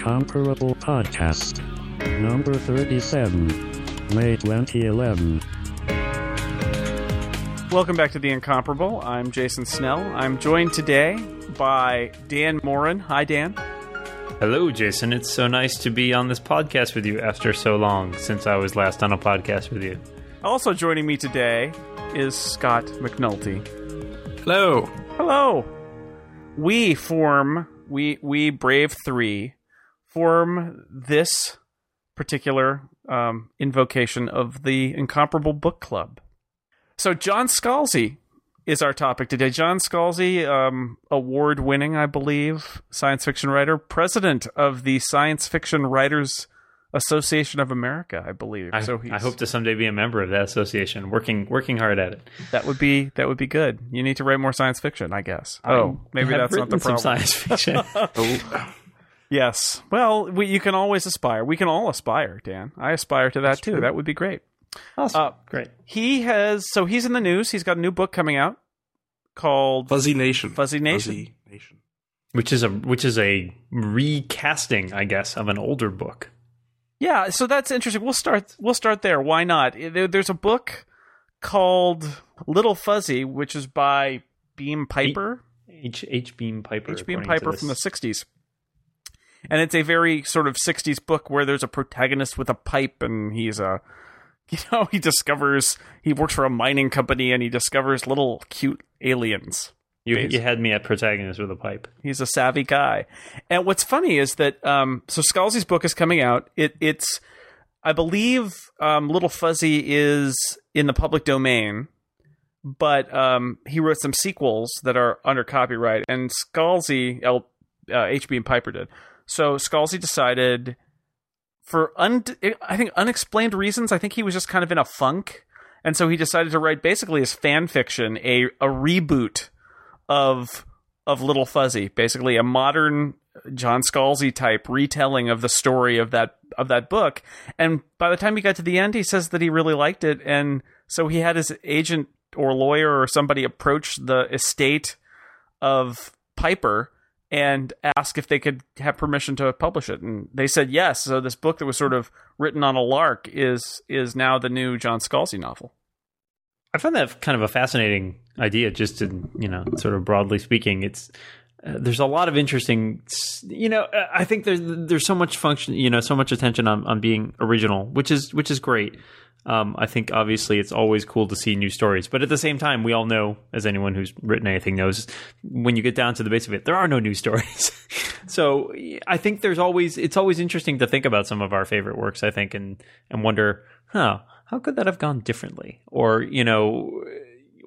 Incomparable Podcast. Number 37. May 2011. Welcome back to The Incomparable. I'm Jason Snell. I'm joined today by Dan Moren. Hi, Dan. Hello, Jason. It's so nice to be on this podcast with you after so long since I was last on a podcast with you. Also joining me today is Scott McNulty. Hello. Hello. We form we we Brave Three form this particular um, invocation of the Incomparable Book Club. So John Scalzi is our topic today. John Scalzi, um, award-winning, I believe, science fiction writer, president of the Science Fiction Writers Association of America, I believe. I, so I hope to someday be a member of that association, working working hard at it. that would be that would be good. You need to write more science fiction, I guess. I Oh, maybe that's not the written some problem. science fiction. Oh, Yes. Well, we, you can always aspire. We can all aspire, Dan. I aspire to that too. true. That would be great. awesome. Uh, Great. He has so he's in the news. He's got a new book coming out called Fuzzy Nation. Fuzzy Nation. Fuzzy Nation. Which is a which is a recasting, I guess, of an older book. Yeah, so that's interesting. We'll start we'll start there. Why not? There's a book called Little Fuzzy, which is by Beam Piper. H H Beam Piper. H. Beam Piper from the 60s. And it's a very sort of 60s book where there's a protagonist with a pipe and he's a you know, he discovers he works for a mining company and he discovers little cute aliens. You, you had me at protagonist with a pipe. He's a savvy guy. And what's funny is that um so Scalzi's book is coming out. It it's I believe um Little Fuzzy is in the public domain, but um he wrote some sequels that are under copyright and Scalzi L uh, H. Beam Piper did. So Scalzi decided for un- I think unexplained reasons, I think he was just kind of in a funk. And so he decided to write basically as fan fiction a a reboot of of Little Fuzzy, basically a modern John Scalzi type retelling of the story of that of that book. And by the time he got to the end, he says that he really liked it, and so he had his agent or lawyer or somebody approach the estate of Piper and ask if they could have permission to publish it, and they said yes. So this book that was sort of written on a lark is is now the new John Scalzi novel. I find that kind of a fascinating idea. Just in you know, sort of broadly speaking, it's uh, there's a lot of interesting. You know, uh, I think there's there's so much function. You know, so much attention on on being original, which is which is great. Um, I think obviously it's always cool to see new stories, but at the same time, we all know, as anyone who's written anything knows, when you get down to the base of it, there are no new stories. so I think there's always it's always interesting to think about some of our favorite works. I think and and wonder, huh, how could that have gone differently? Or you know,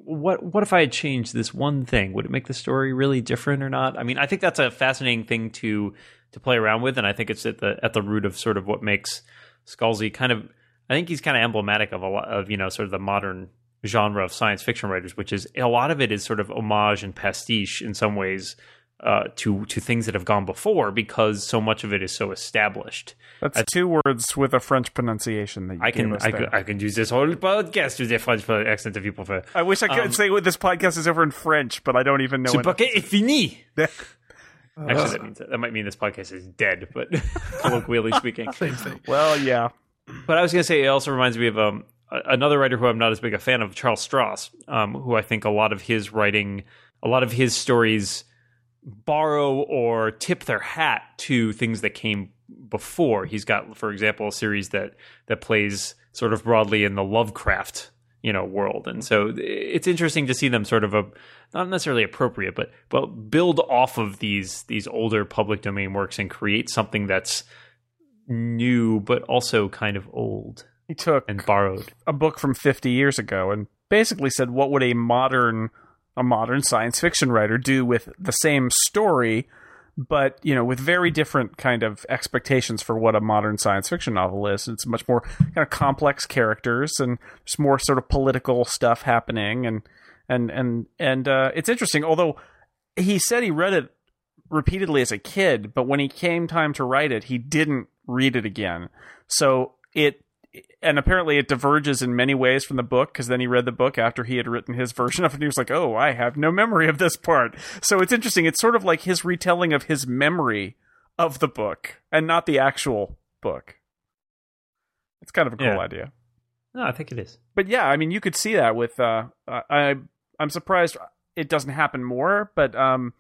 what what if I had changed this one thing? Would it make the story really different or not? I mean, I think that's a fascinating thing to to play around with, and I think it's at the at the root of sort of what makes Scalzi kind of. I think he's kind of emblematic of a lot of you know sort of the modern genre of science fiction writers, which is a lot of it is sort of homage and pastiche in some ways uh, to to things that have gone before because so much of it is so established. That's two words with a French pronunciation that you I gave can us I, there. could- I can use this whole podcast with a French accent if you prefer. I wish I could Um, say what this podcast is over in French, but I don't even know Ce it. paquet est fini. Actually, that means that might mean this podcast is dead, but colloquially speaking. Well, yeah. But I was going to say it also reminds me of um, another writer who I'm not as big a fan of, Charles Stross, um, who I think a lot of his writing, a lot of his stories borrow or tip their hat to things that came before. He's got, for example, a series that that plays sort of broadly in the Lovecraft you know world, and so it's interesting to see them sort of a not necessarily appropriate, but but build off of these these older public domain works and create something that's new but also kind of old He took and borrowed. a book from 50 years ago and basically said, "What would a modern a modern science fiction writer do with the same story?" But you know, with very different kind of expectations for what a modern science fiction novel is. It's much more kind of complex characters and just more sort of political stuff happening, and and and and uh, it's interesting. Although he said he read it repeatedly as a kid, but when he came time to write it, he didn't read it again. So it and apparently it diverges in many ways from the book because then he read the book after he had written his version of it and he was like, "Oh, I have no memory of this part." So it's interesting. It's sort of like his retelling of his memory of the book and not the actual book. It's kind of a cool Yeah. idea. No, I think it is. But yeah, I mean, you could see that with. Uh, I I'm surprised it doesn't happen more, but um,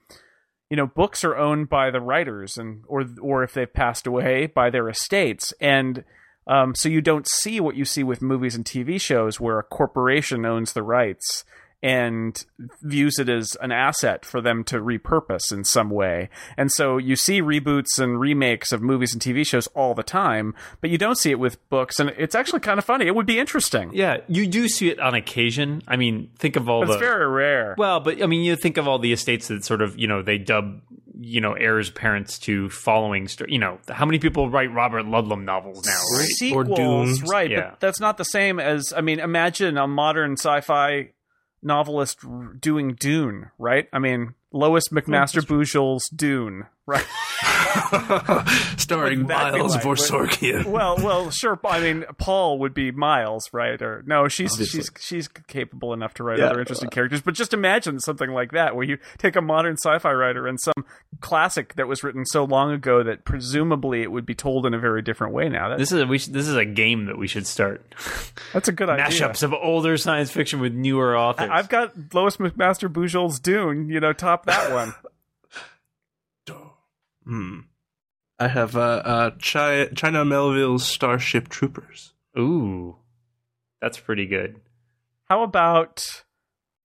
you know, books are owned by the writers, and or or if they've passed away, by their estates, and um, so you don't see what you see with movies and TV shows, where a corporation owns the rights and views it as an asset for them to repurpose in some way. And so you see reboots and remakes of movies and TV shows all the time, but you don't see it with books, and it's actually kind of funny. It would be interesting. Yeah, you do see it on occasion. I mean, think of all But the it's very rare. well, but I mean, you think of all the estates that sort of you know they dub you know heirs parents to following. St- you know, how many people write Robert Ludlum novels now? Right? Sequels, Or Dune. right? Yeah. But that's not the same as. I mean, imagine a modern sci-fi novelist doing Dune, right? I mean, Lois McMaster Bujold's Dune, right? Starring Wouldn't that be Miles like- Vorkosigan. well, well, sure. I mean, Paul would be Miles, right? Or no, she's Obviously. she's she's capable enough to write Yeah. other interesting characters. But just imagine something like that, where you take a modern sci-fi writer and some classic that was written so long ago that presumably it would be told in a very different way now. That, This is a, we should, this is a game that we should start. that's a good idea. Mashups of older science fiction with newer authors. I've got Lois McMaster Bujold's Dune. You know, top that one. Hmm. I have uh, uh, Chi- China Miéville's Starship Troopers. Ooh, that's pretty good. How about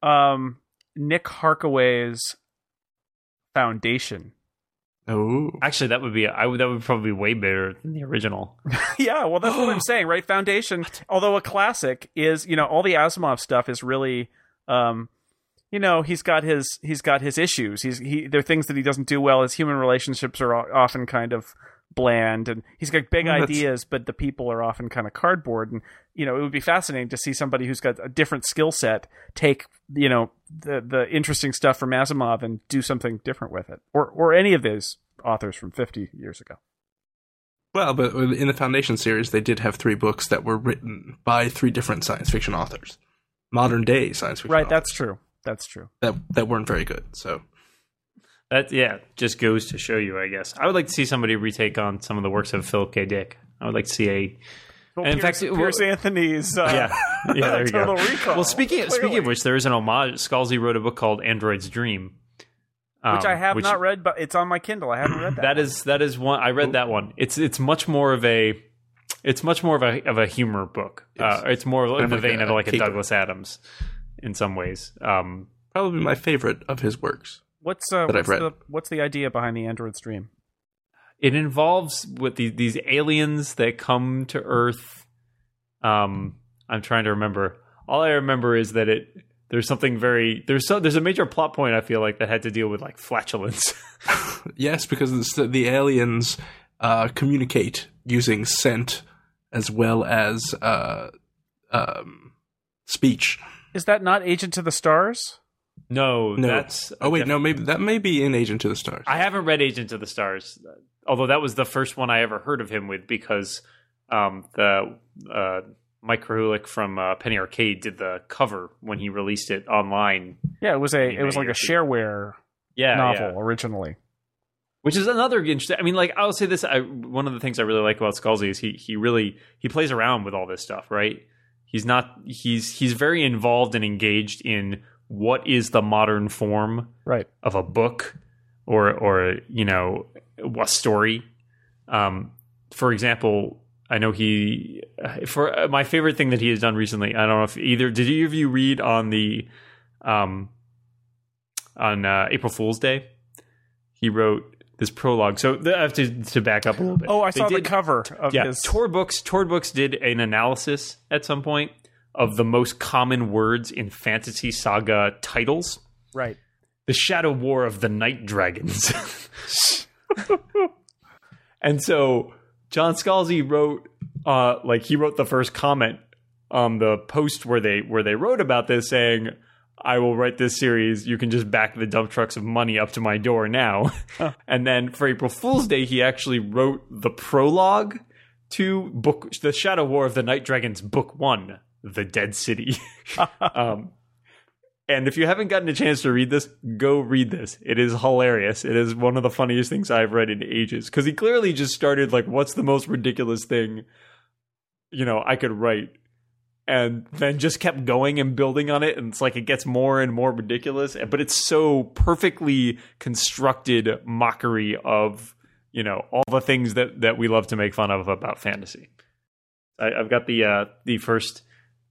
um, Nick Harkaway's Foundation? Oh, Actually, that would be I would that would probably be way better than the original. yeah, well, that's what I'm saying, right? Foundation, although a classic, is you know all the Asimov stuff is really, um, you know, he's got his he's got his issues. He's he there are things that he doesn't do well. His human relationships are often kind of bland, and he's got big that's- ideas, but the people are often kind of cardboard. And you know, it would be fascinating to see somebody who's got a different skill set take you know the the interesting stuff from Asimov and do something different with it, or or any of those authors from 50 years ago. well, but in the Foundation series, they did have three books that were written by three different science fiction authors, modern day science fiction. Right, authors, that's true. That's true. that that weren't very good. So That yeah, just goes to show you, I guess. I would like to see somebody retake on some of the works of Philip K. Dick. I would like to see a Well, And in Piers, fact, it- Piers Anthony's uh, yeah, yeah. There you Total go. Recall. Well, speaking speaking of which, there is an homage. Scalzi wrote a book called Android's Dream, um, which I have which- not read, but it's on my Kindle. I haven't read that. That is that is one I read that one. It's it's much more of a it's much more of a of a humor book. Uh, it's more in the like vein a of like a caper. Douglas Adams in some ways. Um, probably my favorite of his works. what's uh, that what's I've read. the what's the idea behind the Android's Dream? it involves with the, these aliens that come to Earth. Um, I'm trying to remember. All I remember is that it there's something very there's so there's a major plot point I feel like that had to deal with like flatulence. Yes, because the, the aliens uh, communicate using scent as well as uh, um, speech. Is that not Agent to the Stars? no, No. that's Oh wait, no, maybe that may be in Agent to the Stars. I haven't read Agent to the Stars, although that was the first one I ever heard of him with because um, the uh, Mike Krahulik from uh, Penny Arcade did the cover when he released it online. Yeah, it was a it was like a shareware Yeah, novel yeah. originally. which is another interesting. I mean, like I'll say this: I, one of the things I really like about Scalzi is he he really he plays around with all this stuff, right? He's not he's he's very involved and engaged in what is the modern form Right. of a book or or you know a story. Um, for example, I know he for uh, my favorite thing that he has done recently. I don't know if either did either of you read on the um on uh, April Fool's Day. He wrote this prologue. So I have to to back up a little bit. Oh, I They saw the cover of yeah, his. Tor Books. Tor Books did an analysis at some point of the most common words in fantasy saga titles right. the shadow war of the night dragons and so john scalzi wrote uh like he wrote the first comment on the post where they where they wrote about this saying i will write this series you can just back the dump trucks of money up to my door now and then for april fool's day he actually wrote the prologue to book the shadow war of the night dragons book one the dead city um And if you haven't gotten a chance to read this, go read this. It is hilarious. It is one of the funniest things I've read in ages. Because he clearly just started like, what's the most ridiculous thing, you know, I could write, and then just kept going and building on it. And it's like it gets more and more ridiculous. But it's so perfectly constructed mockery of you know all the things that that we love to make fun of about fantasy. I, I've got the uh, the first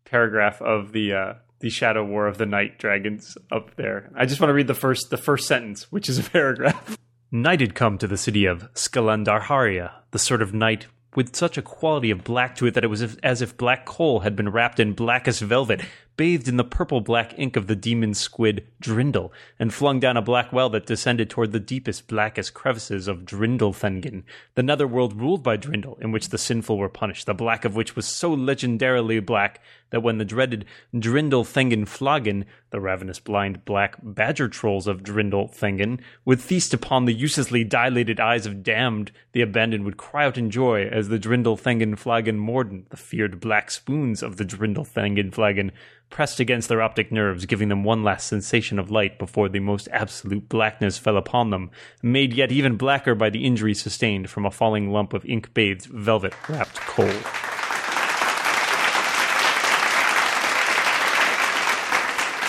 paragraph of the uh, the Shadow War of the Night Dragons up there. I just want to read the first the first sentence, which is a paragraph. Night had come to the city of Skalandarharia, the sort of night with such a quality of black to it that it was as if black coal had been wrapped in blackest velvet, bathed in the purple black ink of the demon squid Drindle, and flung down a black well that descended toward the deepest, blackest crevices of Drindlethengen, the netherworld ruled by Drindle, in which the sinful were punished, the black of which was so legendarily black that when the dreaded Drindlethengen Flagon, the ravenous blind black badger trolls of Drindlethengen, would feast upon the uselessly dilated eyes of damned, the abandoned would cry out in joy as the Drindlethengen Flagon Morden, the feared black spoons of the Drindlethengen Flagon, pressed against their optic nerves, giving them one last sensation of light before the most absolute blackness fell upon them, made yet even blacker by the injury sustained from a falling lump of ink bathed, velvet wrapped coal.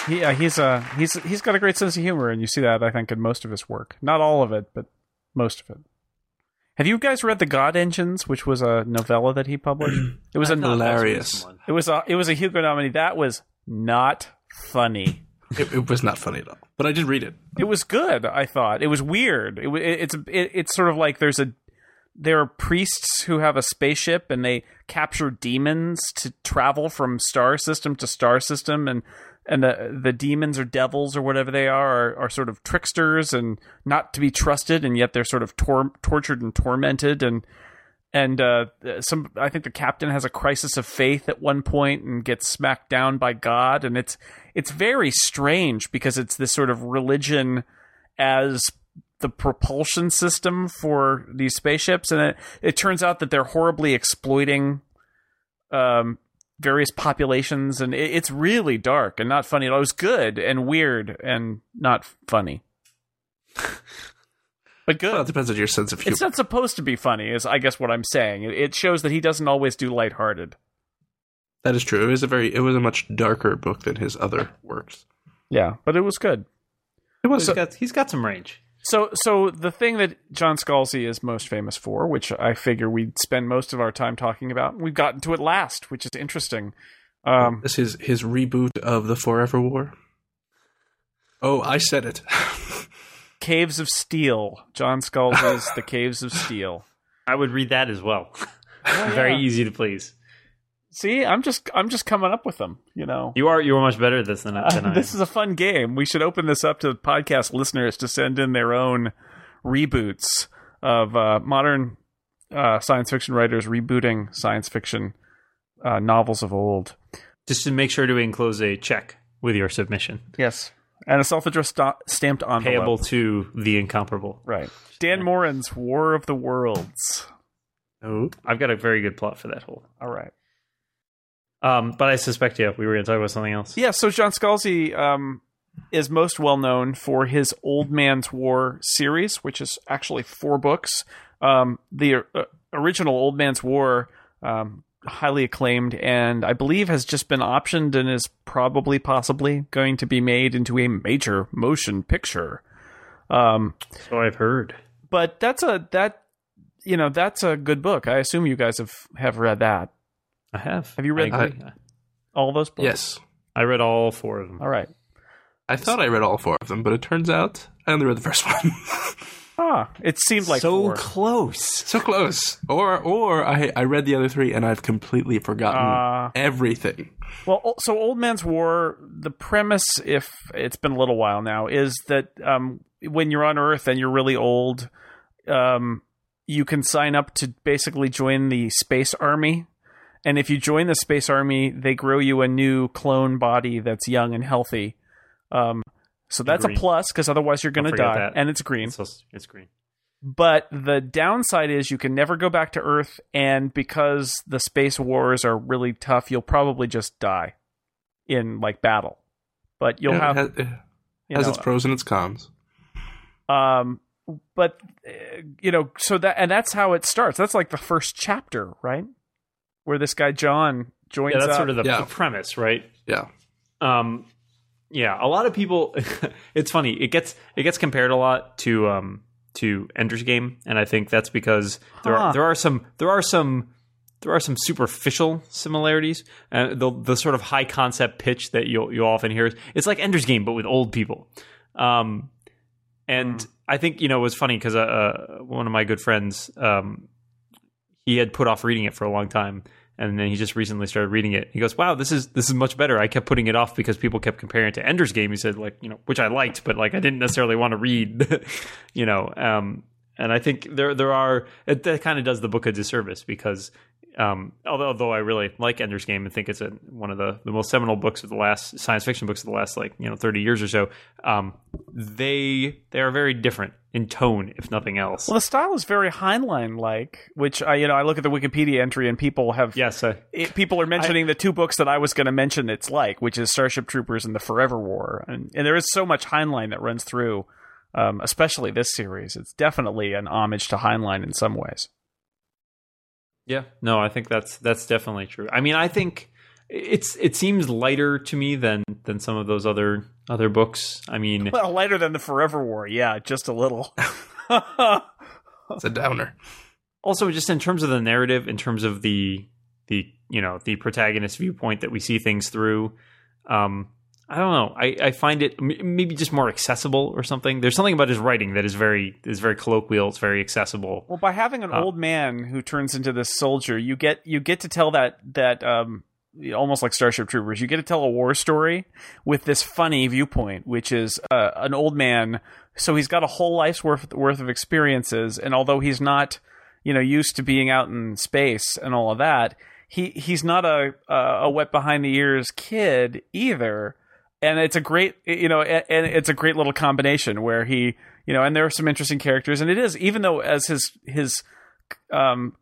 Yeah, he's uh he's he's got a great sense of humor, and you see that I think in most of his work. Not all of it, but most of it. Have you guys read the God Engines, which was a novella that he published? It was a Hilarious. it was a it was a Hugo nominee. That was not funny. It, it was not funny at all, but I did read it. It was good. I thought it was weird. It, it, it's it, it's sort of like there's a there are priests who have a spaceship and they capture demons to travel from star system to star system and and the the demons or devils or whatever they are are, are sort of tricksters and not to be trusted and yet they're sort of tor- tortured and tormented. And and uh, some I think the captain has a crisis of faith at one point and gets smacked down by God. And it's it's very strange because it's this sort of religion as the propulsion system for these spaceships and it, it turns out that they're horribly exploiting um various populations and it, it's really dark and not funny at. It was good and weird and not funny. but good. Well, it depends on your sense of humor. It's not supposed to be funny, is I guess what I'm saying. It, it shows that he doesn't always do lighthearted. That is true. It was a very, it was a much darker book than his other works. Yeah, but it was good. It was. He's got, he's got some range. So, so the thing that John Scalzi is most famous for, which I figure we'd spend most of our time talking about, we've gotten to it last, which is interesting. Um, this is his reboot of the Forever War. Oh, I said it. Caves of Steel. John Scalzi's The Caves of Steel. I would read that as well. Very easy to please. See, I'm just I'm just coming up with them. You know, You are you are much better at this than, than I. this is a fun game. We should open this up to podcast listeners to send in their own reboots of uh, modern uh, science fiction writers rebooting science fiction uh, novels of old. Just to make sure to enclose a check with your submission, Yes, and a self-addressed sta- stamped envelope. payable to the incomparable. Right. Dan Moren's War of the Worlds. oh, I've got a very good plot for that whole. All right. Um, but I suspect yeah, we were going to talk about something else. Yeah, so John Scalzi um, is most well known for his Old Man's War series, which is actually four books. Um, the uh, original Old Man's War, um, highly acclaimed, and I believe has just been optioned and is probably, possibly going to be made into a major motion picture. Um, So I've heard. but that's a that you know that's a good book. I assume you guys have have read that. I have. Have you read I, agree. All those books. yes. I read all four of them. All right. I thought I read all four of them, but it turns out I only read the first one. Ah, it seemed like so four. close. so close. Or, or I, I read the other three and I've completely forgotten Ah. everything. Well, so Old Man's War, the premise, if it's been a little while now, is that um, when you're on Earth and you're really old, um, you can sign up to basically join the Space Army. And if you join the Space Army, they grow you a new clone body that's young and healthy. Um, so that's Green. a plus because otherwise you're going to die. that. And it's green. It's, it's green. But the downside is you can never go back to Earth, and because the space wars are really tough, you'll probably just die in like battle. but you'll Yeah, have it has, it has know, its pros and its cons. um, but uh, you know, so that and that's how it starts. That's like the first chapter, right? Where this guy John joins Yeah, that's up. sort of the, Yeah. the premise, right? Yeah. Um, yeah, a lot of people. it's funny. It gets it gets compared a lot to um to Ender's Game, and I think that's because there Huh. are there are some there are some there are some superficial similarities. Uh, the the sort of high concept pitch that you'll you'll often hear is it's like Ender's Game but with old people. Um, and I think you know it was funny because uh, uh, one of my good friends um he had put off reading it for a long time and then he just recently started reading it. He goes, "Wow, this is this is much better." I kept putting it off because people kept comparing it to Ender's Game. He said, like you know, which I liked, but like I didn't necessarily want to read, you know. Um, and I think there there are it, that kind of does the book a disservice because um, although although I really like Ender's Game and think it's a, one of the, the most seminal books of the last science fiction books of the last like you know thirty years or so, um, they they are very different in tone, if nothing else. Well, the style is very Heinlein like, which I, you know, I look at the Wikipedia entry and people have, yes, uh, it, people are mentioning the two books that I was going to mention. It's like, which is Starship Troopers and the Forever War, and, and there is so much Heinlein that runs through, um, especially this series. It's definitely an homage to Heinlein in some ways. Yeah, no, I think that's that's definitely true. I mean, I think it's it seems lighter to me than than some of those other other books. I mean, Well, lighter than the Forever War, yeah, just a little. It's a downer. also just in terms of the narrative, in terms of the the you know the protagonist viewpoint that we see things through. Um, I don't know. I, I find it m- maybe just more accessible or something. There's something about his writing that is very is very colloquial. It's very accessible. Well, by having an Uh, old man who turns into this soldier, you get you get to tell that that um almost like Starship Troopers, you get to tell a war story with this funny viewpoint, which is uh, an old man. So he's got a whole life's worth worth of experiences, and although he's not, you know, used to being out in space and all of that, he he's not a a, wet behind the ears kid either. And it's a great, you know, and it's a great little combination where he, you know, and there are some interesting characters, and it is even though as his his um,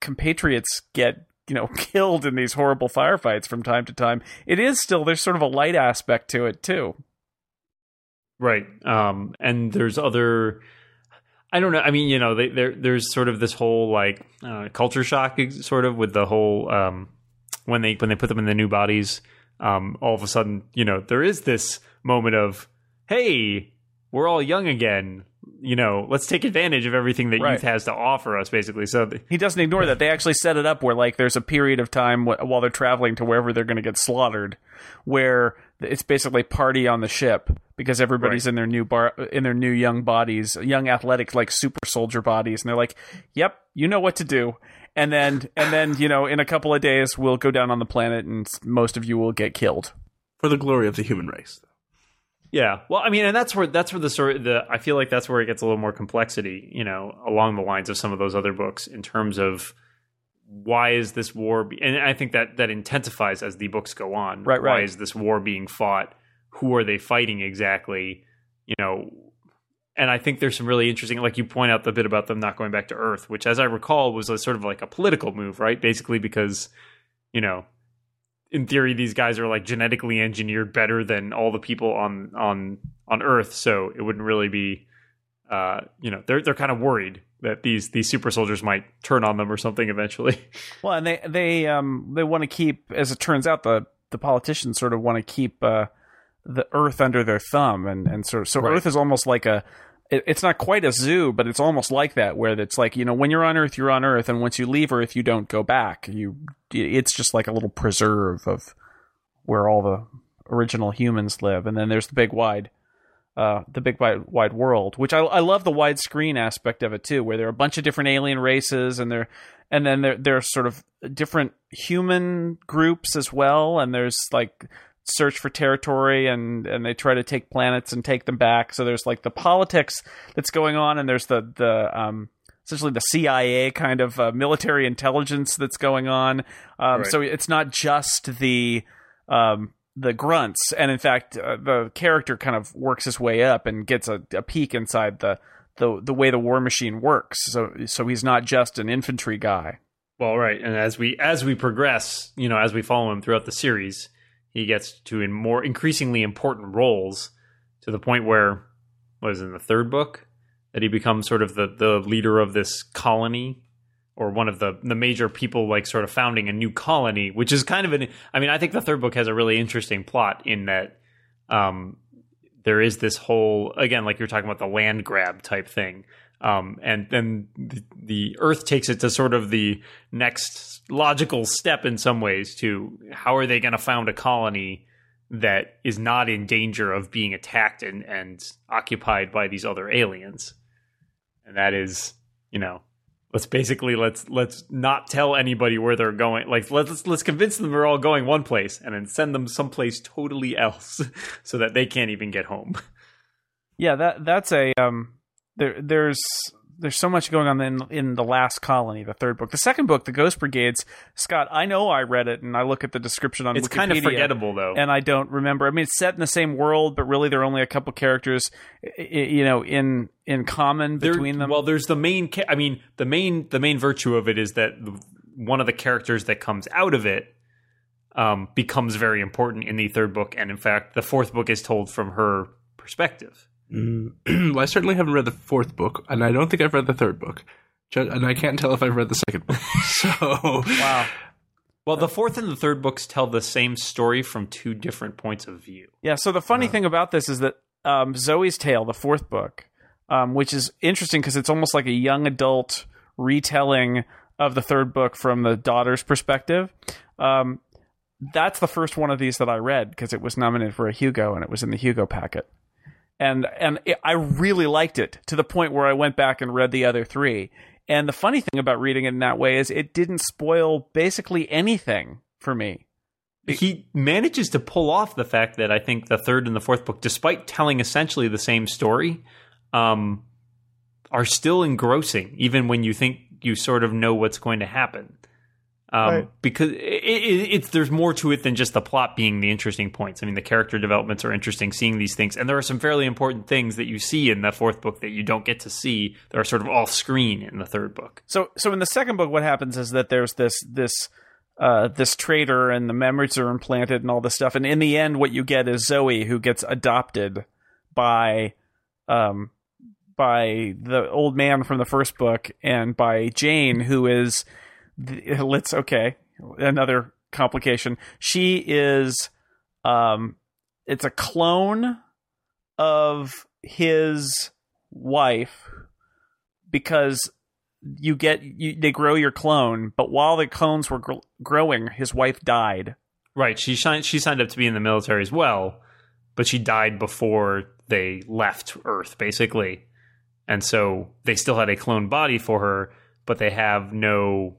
compatriots get you know killed in these horrible firefights from time to time, it is still there's sort of a light aspect to it too. Right. Um, and there's other. I don't know. I mean, you know, they, there there's sort of this whole like uh, culture shock, sort of with the whole um, when they when they put them in the new bodies. Um, all of a sudden, you know, there is this moment of, hey, we're all young again. You know, let's take advantage of everything that Right. youth has to offer us, basically. So, th- He doesn't ignore that. They actually set it up where like there's a period of time wh- while they're traveling to wherever they're going to get slaughtered, where it's basically party on the ship because everybody's in their new bar in their new young bodies, young athletic like super soldier bodies, and they're like, "Yep, you know what to do." And then and then you know in a couple of days we'll go down on the planet and most of you will get killed. For the glory of the human race. Yeah, well, I mean, and that's where that's where the story. The I feel like that's where it gets a little more complexity, you know, along the lines of some of those other books in terms of why is this war? Be- and I think that that intensifies as the books go on. Right, Why right. is this war being fought? Who are they fighting exactly? You know, and I think there's some really interesting, like you point out the bit about them not going back to Earth, which, as I recall, was a sort of like a political move, right? Basically, because you know in theory these guys are like genetically engineered better than all the people on on on earth so it wouldn't really be uh you know they're they're kind of worried that these these super soldiers might turn on them or something eventually Well, and they they um they want to keep, as it turns out, the the politicians sort of want to keep uh, the Earth under their thumb, and and sort of, so Right. Earth is almost like a. it- It's not quite a zoo, but it's almost like that, where it's like you know when you're on Earth, you're on Earth, and once you leave Earth, you don't go back. You, it's just like a little preserve of where all the original humans live, and then there's the big wide, uh, the big wide, wide world, which I I love the widescreen aspect of it too, where there are a bunch of different alien races, and they're and then there there are sort of different human groups as well, and there's like search for territory and and they try to take planets and take them back. So there's like the politics that's going on, and there's the the um essentially the CIA kind of uh, military intelligence that's going on. Um, Right. So it's not just the um, the grunts, and in fact, uh, the character kind of works his way up and gets a, a peek inside the, the the way the war machine works. So so he's not just an infantry guy. well right and as we as we progress you know as we follow him throughout the series he gets to in more increasingly important roles to the point where was in the third book that he becomes sort of the the leader of this colony or one of the the major people like sort of founding a new colony which is kind of an i mean i think the third book has a really interesting plot in that um there is this whole again like you're talking about the land grab type thing um and then the, the earth takes it to sort of the next logical step in some ways to how are they going to found a colony that is not in danger of being attacked and, and occupied by these other aliens. And that is you know let's basically let's let's not tell anybody where they're going. Like let's let's convince them they're all going one place and then send them someplace totally else so that they can't even get home. Yeah, that that's a um there there's there's so much going on in in the last colony, the third book. The second book, the Ghost Brigades, Scott, I know I read it and I look at the description on it's Wikipedia, kind of forgettable though and I don't remember. I mean, it's set in the same world, but really there are only a couple characters, you know, in in common There- between them. Well, there's the main. Ca- I mean, the main the main virtue of it is that one of the characters that comes out of it um, becomes very important in the third book, and in fact, the fourth book is told from her perspective. Mm. well, I certainly haven't read the fourth book, and I don't think I've read the third book. And I can't tell if I've read the second book. So, wow. Well, the fourth and the third books tell the same story from two different points of view. Yeah. So the funny thing about this is that um, Zoe's Tale, the fourth book, um, which is interesting because it's almost like a young adult retelling of the third book from the daughter's perspective. Um, that's the first one of these that I read because it was nominated for a Hugo and it was in the Hugo packet. And and it, I really liked it to the point where I went back and read the other three. And the funny thing about reading it in that way is it didn't spoil basically anything for me. he manages to pull off the fact that I think the third and the fourth book, despite telling essentially the same story, um, are still engrossing, even when you think you sort of know what's going to happen. Um, Right. Because it, it, it's there's more to it than just the plot being the interesting points. I mean, the character developments are interesting, seeing these things, and there are some fairly important things that you see in the fourth book that you don't get to see that are sort of off screen in the third book. So so in the second book, what happens is that there's this this uh, this traitor and the memories are implanted and all this stuff, and in the end, what you get is Zoe who gets adopted by um by the old man from the first book and by Jane who is let's okay another complication. She is um it's a clone of his wife because you get you, they grow your clone, but while the clones were gr- growing, his wife died. Right. She signed. She signed up to be in the military as well, but she died before they left Earth, basically. And so they still had a clone body for her, but they have no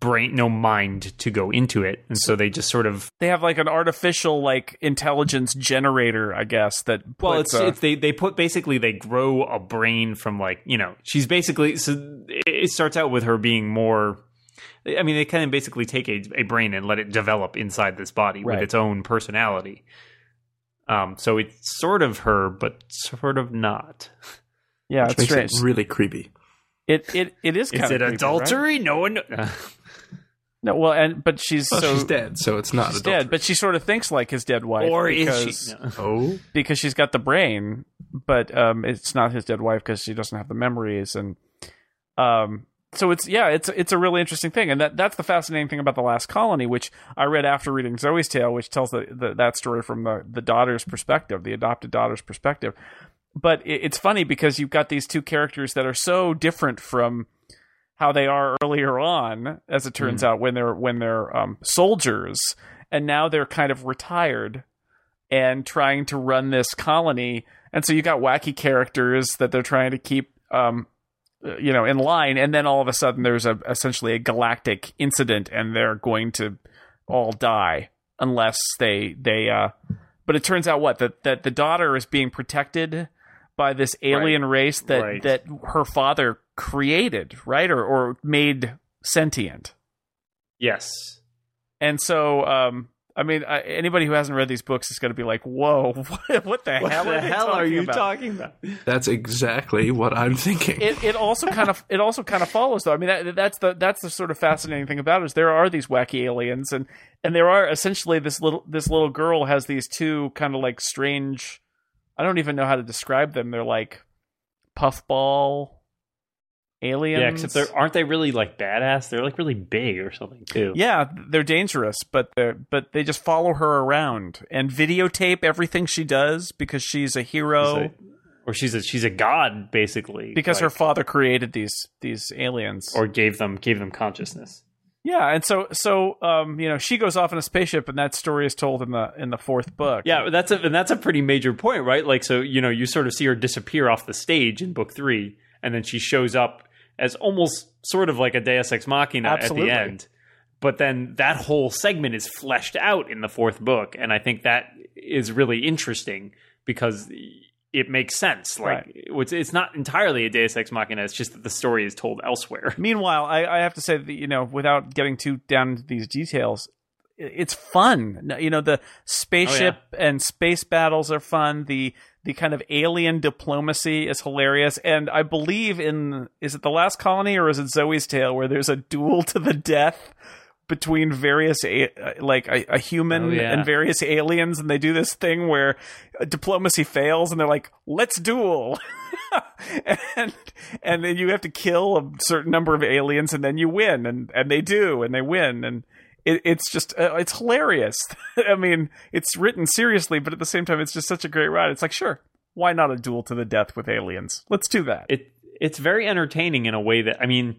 brain, no mind to go into it, and so they just sort of. They have like an artificial like intelligence generator, I guess. That Well, it's, uh, it's they they put basically they grow a brain from like you know she's basically so it it starts out with her being more. I mean, they kind of basically take a, a brain and let it develop inside this body Right. with its own personality. Um, so it's sort of her, but sort of not. yeah, which it's makes strange. it really creepy. It it it is. Is kinda it creepy, right? adultery? No one. No, well, and but she's Well, so she's dead, so it's not she's adultery. dead, but she sort of thinks like his dead wife, or because, is she? No. Oh, because she's got the brain, but um, it's not his dead wife because she doesn't have the memories, and um, so it's yeah, it's it's a really interesting thing, and that that's the fascinating thing about the Last Colony, which I read after reading Zoe's Tale, which tells the, the, that story from the the daughter's perspective, the adopted daughter's perspective. But it, it's funny because you've got these two characters that are so different from how they are earlier on, as it turns out, when they're when they're um, soldiers, and now they're kind of retired and trying to run this colony. And so you got wacky characters that they're trying to keep, um, uh, you know, in line. And then all of a sudden, there's a essentially a galactic incident, and they're going to all die unless they they. Uh, but it turns out what that that the daughter is being protected by this alien race that Right. that her father created, right, or or made sentient. Yes. And so um, I mean, I, anybody who hasn't read these books is going to be like, "Whoa, what, what the What hell, the are, they hell are you about? talking about? That's exactly what I'm thinking. it, it also kind of it also kind of follows though. I mean that, that's the that's the sort of fascinating thing about it is there are these wacky aliens and and there are essentially this little this little girl has these two kind of like strange. I don't even know how to describe them. They're like puffball aliens. Yeah, except they're aren't they really like badass? They're like really big or something too. Yeah, they're dangerous, but they but they just follow her around and videotape everything she does because she's a hero. She's a- or she's a she's a god basically. because her father created these these aliens. or gave them gave them consciousness. Yeah, and so so um you know she goes off in a spaceship, and that story is told in the in the fourth book. Yeah, that's a and that's a pretty major point, right? Like, so you know, you sort of see her disappear off the stage in book three, and then she shows up as almost sort of like a Deus Ex Machina Absolutely. at the end. But then that whole segment is fleshed out in the fourth book, and I think that is really interesting because it makes sense. Like, it's, it's not entirely a Deus Ex Machina; it's just that the story is told elsewhere. Meanwhile, I, I have to say that you know, without getting too down into these details, it's fun. You know, the spaceship oh, and space battles are fun. The the kind of alien diplomacy is hilarious, and I believe in is it the Last Colony or is it Zoe's Tale where there's a duel to the death between various a- uh, like a, a human Oh, yeah. and various aliens, and they do this thing where uh, diplomacy fails, and they're like, "Let's duel." and and then you have to kill a certain number of aliens and then you win and and they do and they win and it, it's just uh, it's hilarious i mean it's written seriously but at the same time it's just such a great ride it's like sure why not a duel to the death with aliens let's do that it it's very entertaining in a way that I mean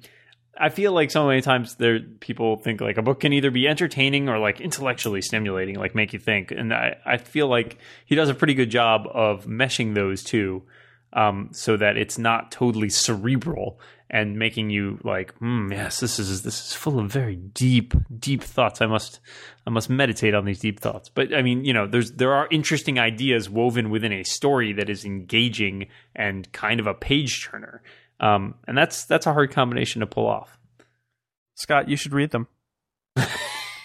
I feel like so many times there people think like a book can either be entertaining or like intellectually stimulating, like make you think. And I, I feel like he does a pretty good job of meshing those two um, so that it's not totally cerebral and making you like, hmm, yes, this is this is full of very deep, deep thoughts. I must I must meditate on these deep thoughts. But I mean, you know, there's there are interesting ideas woven within a story that is engaging and kind of a page turner. Um, and that's that's a hard combination to pull off. scott you should read them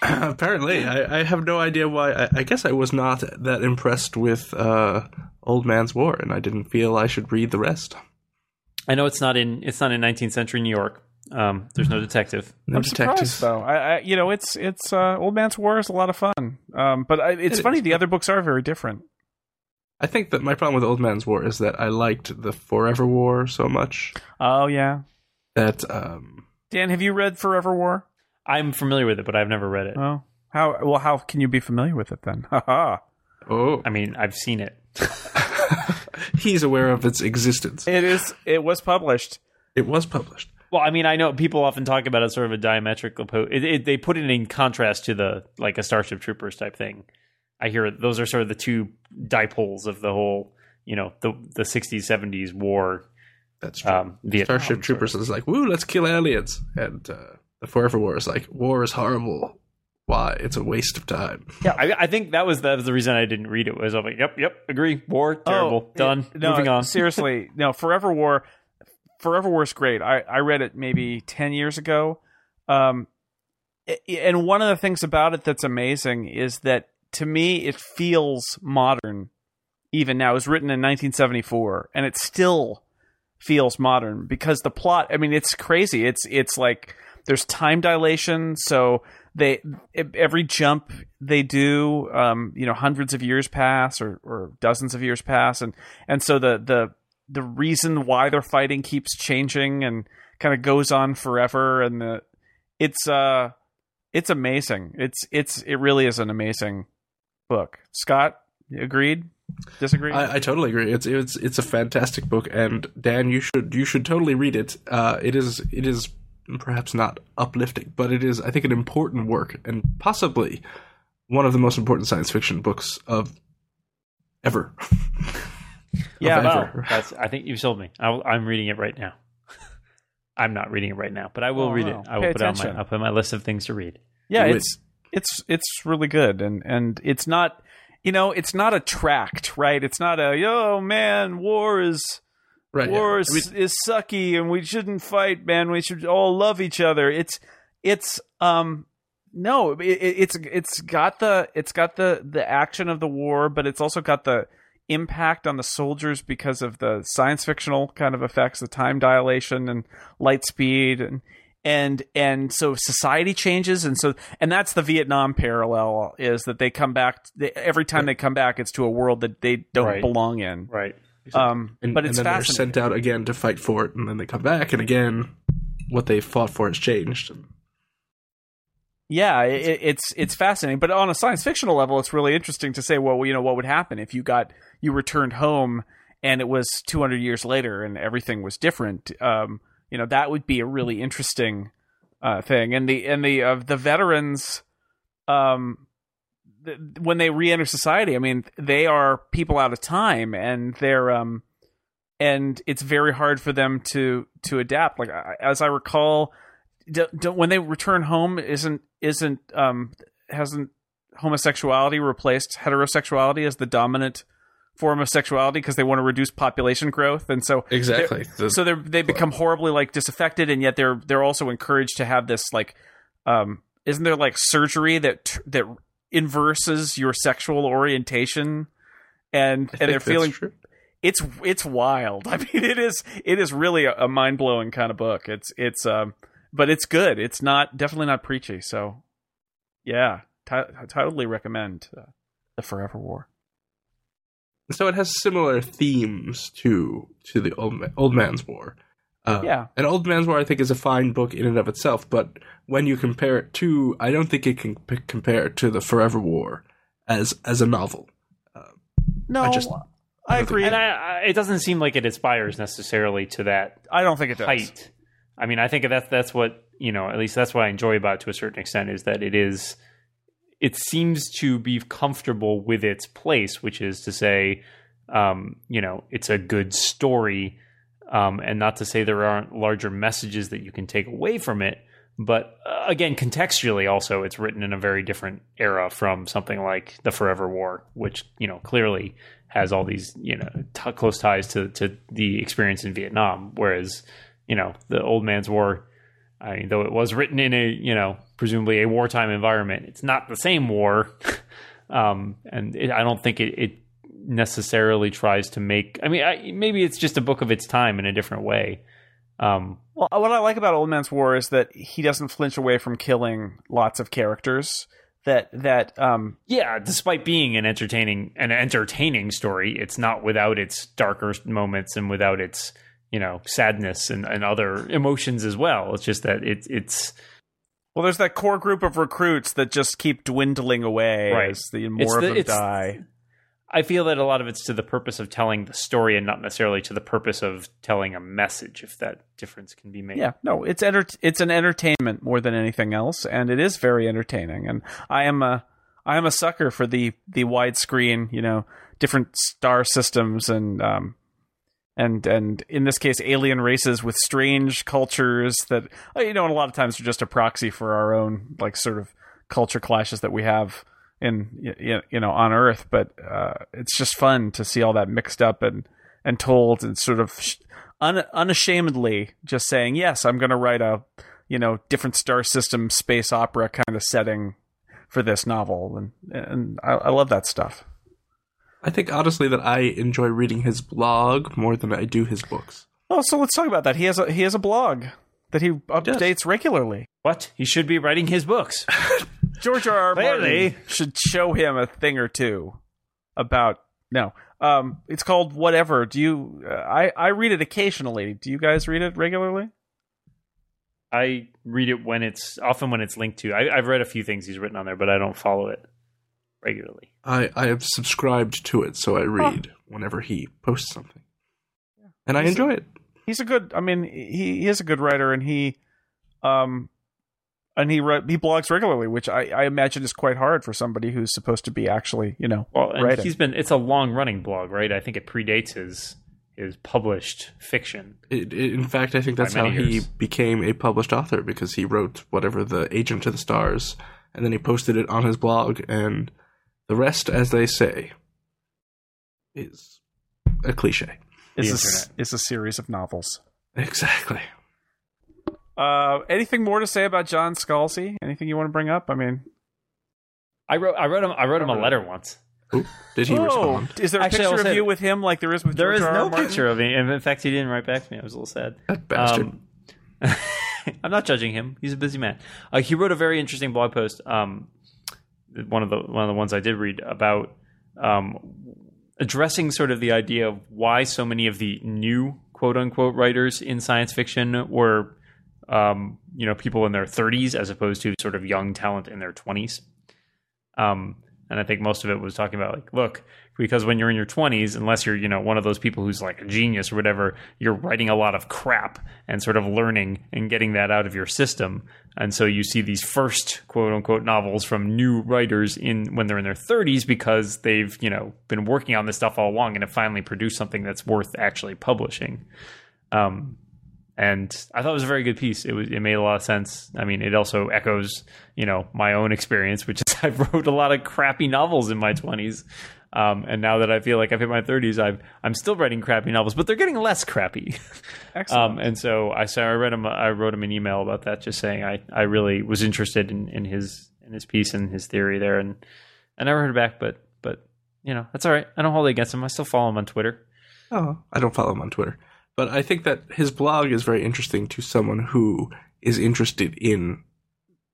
Apparently, I, I have no idea why. I, I guess I was not that impressed with uh, Old Man's War, and I didn't feel I should read the rest. I know it's not in it's not in 19th century New York. Um, there's no detective. No i'm detectives. surprised though I, I you know it's it's uh, old man's war is a lot of fun um but I, it's It funny is. the other books are very different I think that my problem with Old Man's War is that I liked the Forever War so much oh yeah that um, dan have you read forever war I'm familiar with it, but I've never read it. oh how well how can you be familiar with it then haha oh, I mean, I've seen it. he's aware of its existence. It is. It was published. It was published. Well, I mean, I know people often talk about it as sort of a diametrical. Po- it, it, they put it in contrast to the like a Starship Troopers type thing. I hear it- those are sort of the two dipoles of the whole, you know, the the 60s 70s war. That's true. Um, Vietnam, Starship sort of. Troopers is like, woo, let's kill aliens. And uh, the Forever War is like, war is horrible. Why? It's a waste of time. Yeah, I, I think that was that was the reason I didn't read it. Was I'm like, yep, yep, agree, war, terrible, Oh, done, it- no, moving on. seriously, no. Forever War. Forever War is great. I I read it maybe ten years ago. Um, and one of the things about it that's amazing is that to me it feels modern. Even now, it was written in 1974, and it still feels modern because the plot. I mean, it's crazy. It's it's like there's time dilation, so they every jump they do, um, you know, hundreds of years pass or, or dozens of years pass, and and so the the the reason why they're fighting keeps changing and kind of goes on forever, and the it's uh it's amazing. It's it's it really is an amazing book. Scott, agreed? Disagreed? I, I totally agree. It's it's it's a fantastic book, and Dan, you should you should totally read it. Uh, it is it is perhaps not uplifting, but it is I think an important work, and possibly one of the most important science fiction books of ever. Yeah, Of Wow, ever. that's. I think you've sold me. I, am reading it right now. I'm not reading it right now, but I will Oh, read wow. it. I will Pay put it on my. I'll put my list of things to read. yeah, Do it. It's it's really good, and and it's not you know it's not a tract, right? It's not a yo man, war is Right. yeah. war I is, mean, is sucky, and we shouldn't fight, man. We should all love each other. It's it's um no, it- it's it's got the it's got the the action of the war, but it's also got the impact on the soldiers because of the science fictional kind of effects, the time dilation and light speed and and and so society changes and so and that's the Vietnam parallel is that they come back they, every time they come back it's to a world that they don't Right. belong in. Right. Um, And, but and then they're sent out again to fight for it, and then they come back, and again, what they fought for has changed. Yeah, it, it's it's fascinating, but on a science fictional level, it's really interesting to say, well, you know, what would happen if you got you returned home and it was 200 years later and everything was different. Um, you know, that would be a really interesting uh, thing. And the and the uh, the veterans, um, when they re-enter society, I mean, they are people out of time, and they're um, and it's very hard for them to to adapt. Like as I recall, when they return home, isn't isn't um hasn't homosexuality replaced heterosexuality as the dominant form of sexuality because they want to reduce population growth, and so Exactly. The- so they they become horribly like disaffected, and yet they're they're also encouraged to have this like, um, isn't there like surgery that that inverses your sexual orientation, and and they're feeling true. it's it's wild. I mean, it is it is really a, a mind blowing kind of book. It's it's um, but it's good. It's not definitely not preachy. So, yeah, t- I totally recommend uh, the Forever War. So it has similar themes to to the old Ma- old man's war. Uh, Yeah. and old man's war I think is a fine book in and of itself, but when you compare it to, I don't think it can p- compare to the Forever War as as a novel. No, I just- I agree. And I, I, it doesn't seem like it aspires necessarily to that I don't think it does. height. I mean, I think that's that's what you know. At least that's what I enjoy about it to a certain extent is that it is. It seems to be comfortable with its place, which is to say, um, you know, it's a good story, um, and not to say there aren't larger messages that you can take away from it. But uh, again, contextually, also, it's written in a very different era from something like the Forever War, which you know clearly has all these you know t- close ties to to the experience in Vietnam. Whereas, you know, the Old Man's War, I mean, though it was written in a you know presumably a wartime environment, it's not the same war, um, and it, I don't think it, it necessarily tries to make. I mean, I, maybe it's just a book of its time in a different way. Um, Well, what I like about Old Man's War is that he doesn't flinch away from killing lots of characters. That that um yeah, despite being an entertaining an entertaining story, it's not without its darker moments and without its you know sadness and, and other emotions as well. It's just that it's it's well, there's that core group of recruits that just keep dwindling away Right. as the more It's of the- them die. I feel that a lot of it's to the purpose of telling the story and not necessarily to the purpose of telling a message. If that difference can be made, Yeah, no, it's enter- it's an entertainment more than anything else, and it is very entertaining. And I am a I am a sucker for the the widescreen, you know, different star systems and um and and in this case, alien races with strange cultures that uh, you know, and a lot of times are just a proxy for our own like sort of culture clashes that we have in you know on Earth. But uh, it's just fun to see all that mixed up and and told and sort of un- unashamedly just saying yes i'm going to write a you know different star system space opera kind of setting for this novel and and i, I love that stuff I think honestly that I enjoy reading his blog more than I do his books. oh so let's talk about that he has a he has a blog that he updates regularly what he should be writing his books. george r r Clearly. martin should show him a thing or two about no um it's called whatever do you uh, i i read it occasionally do you guys read it regularly I read it when it's often when it's linked to. I, I've read a few things he's written on there, but I don't follow it regularly. I, I have subscribed to it, so I read whenever he posts something. And I He's- enjoy it. he's a good. I mean, he, he is a good writer, and he, um, and he re- he blogs regularly, which I, I imagine is quite hard for somebody who's supposed to be actually, you know, Well, and writing. he's been it's a long running blog, right? I think it predates his his published fiction. It, it- In fact, I think that's how many he became a published author because he wrote whatever the Agent to the Stars, and then he posted it on his blog, and the rest, as they say, is a cliche. It's the a, s- internet. it's a series of novels. Exactly. Uh, anything more to say about John Scalzi? Anything you want to bring up? I mean, I wrote I wrote him I wrote him a letter once. Ooh, did he oh, respond? is there a Actually, picture of say- you with him like there is with There George is R. R. no Martin? picture of me. In fact, he didn't write back to me. I was a little sad. That bastard. Um, I'm not judging him. He's a busy man. Uh, he wrote a very interesting blog post. Um, one of the one of the ones I did read about um, addressing sort of the idea of why so many of the new quote unquote writers in science fiction were um, you know people in their 30s as opposed to sort of young talent in their 20s. Um, and I think most of it was talking about like, look, because when you're in your 20s, unless you're you know one of those people who's like a genius or whatever, you're writing a lot of crap and sort of learning and getting that out of your system. And so you see these first quote unquote novels from new writers in when they're in their 30s because they've you know been working on this stuff all along and have finally produced something that's worth actually publishing. Um, and I thought it was a very good piece. It was it made a lot of sense. I mean, it also echoes, you know, my own experience, which is I wrote a lot of crappy novels in my twenties, um, and now that I feel like I've hit my thirties, I'm I'm still writing crappy novels, but they're getting less crappy. Excellent. um, and so I so I read him I wrote him an email about that, just saying I I really was interested in, in his in his piece and his theory there, and I never heard back, but but you know that's all right. I don't hold it against him. I still follow him on Twitter. Oh, I don't follow him on Twitter. But I think that his blog is very interesting to someone who is interested in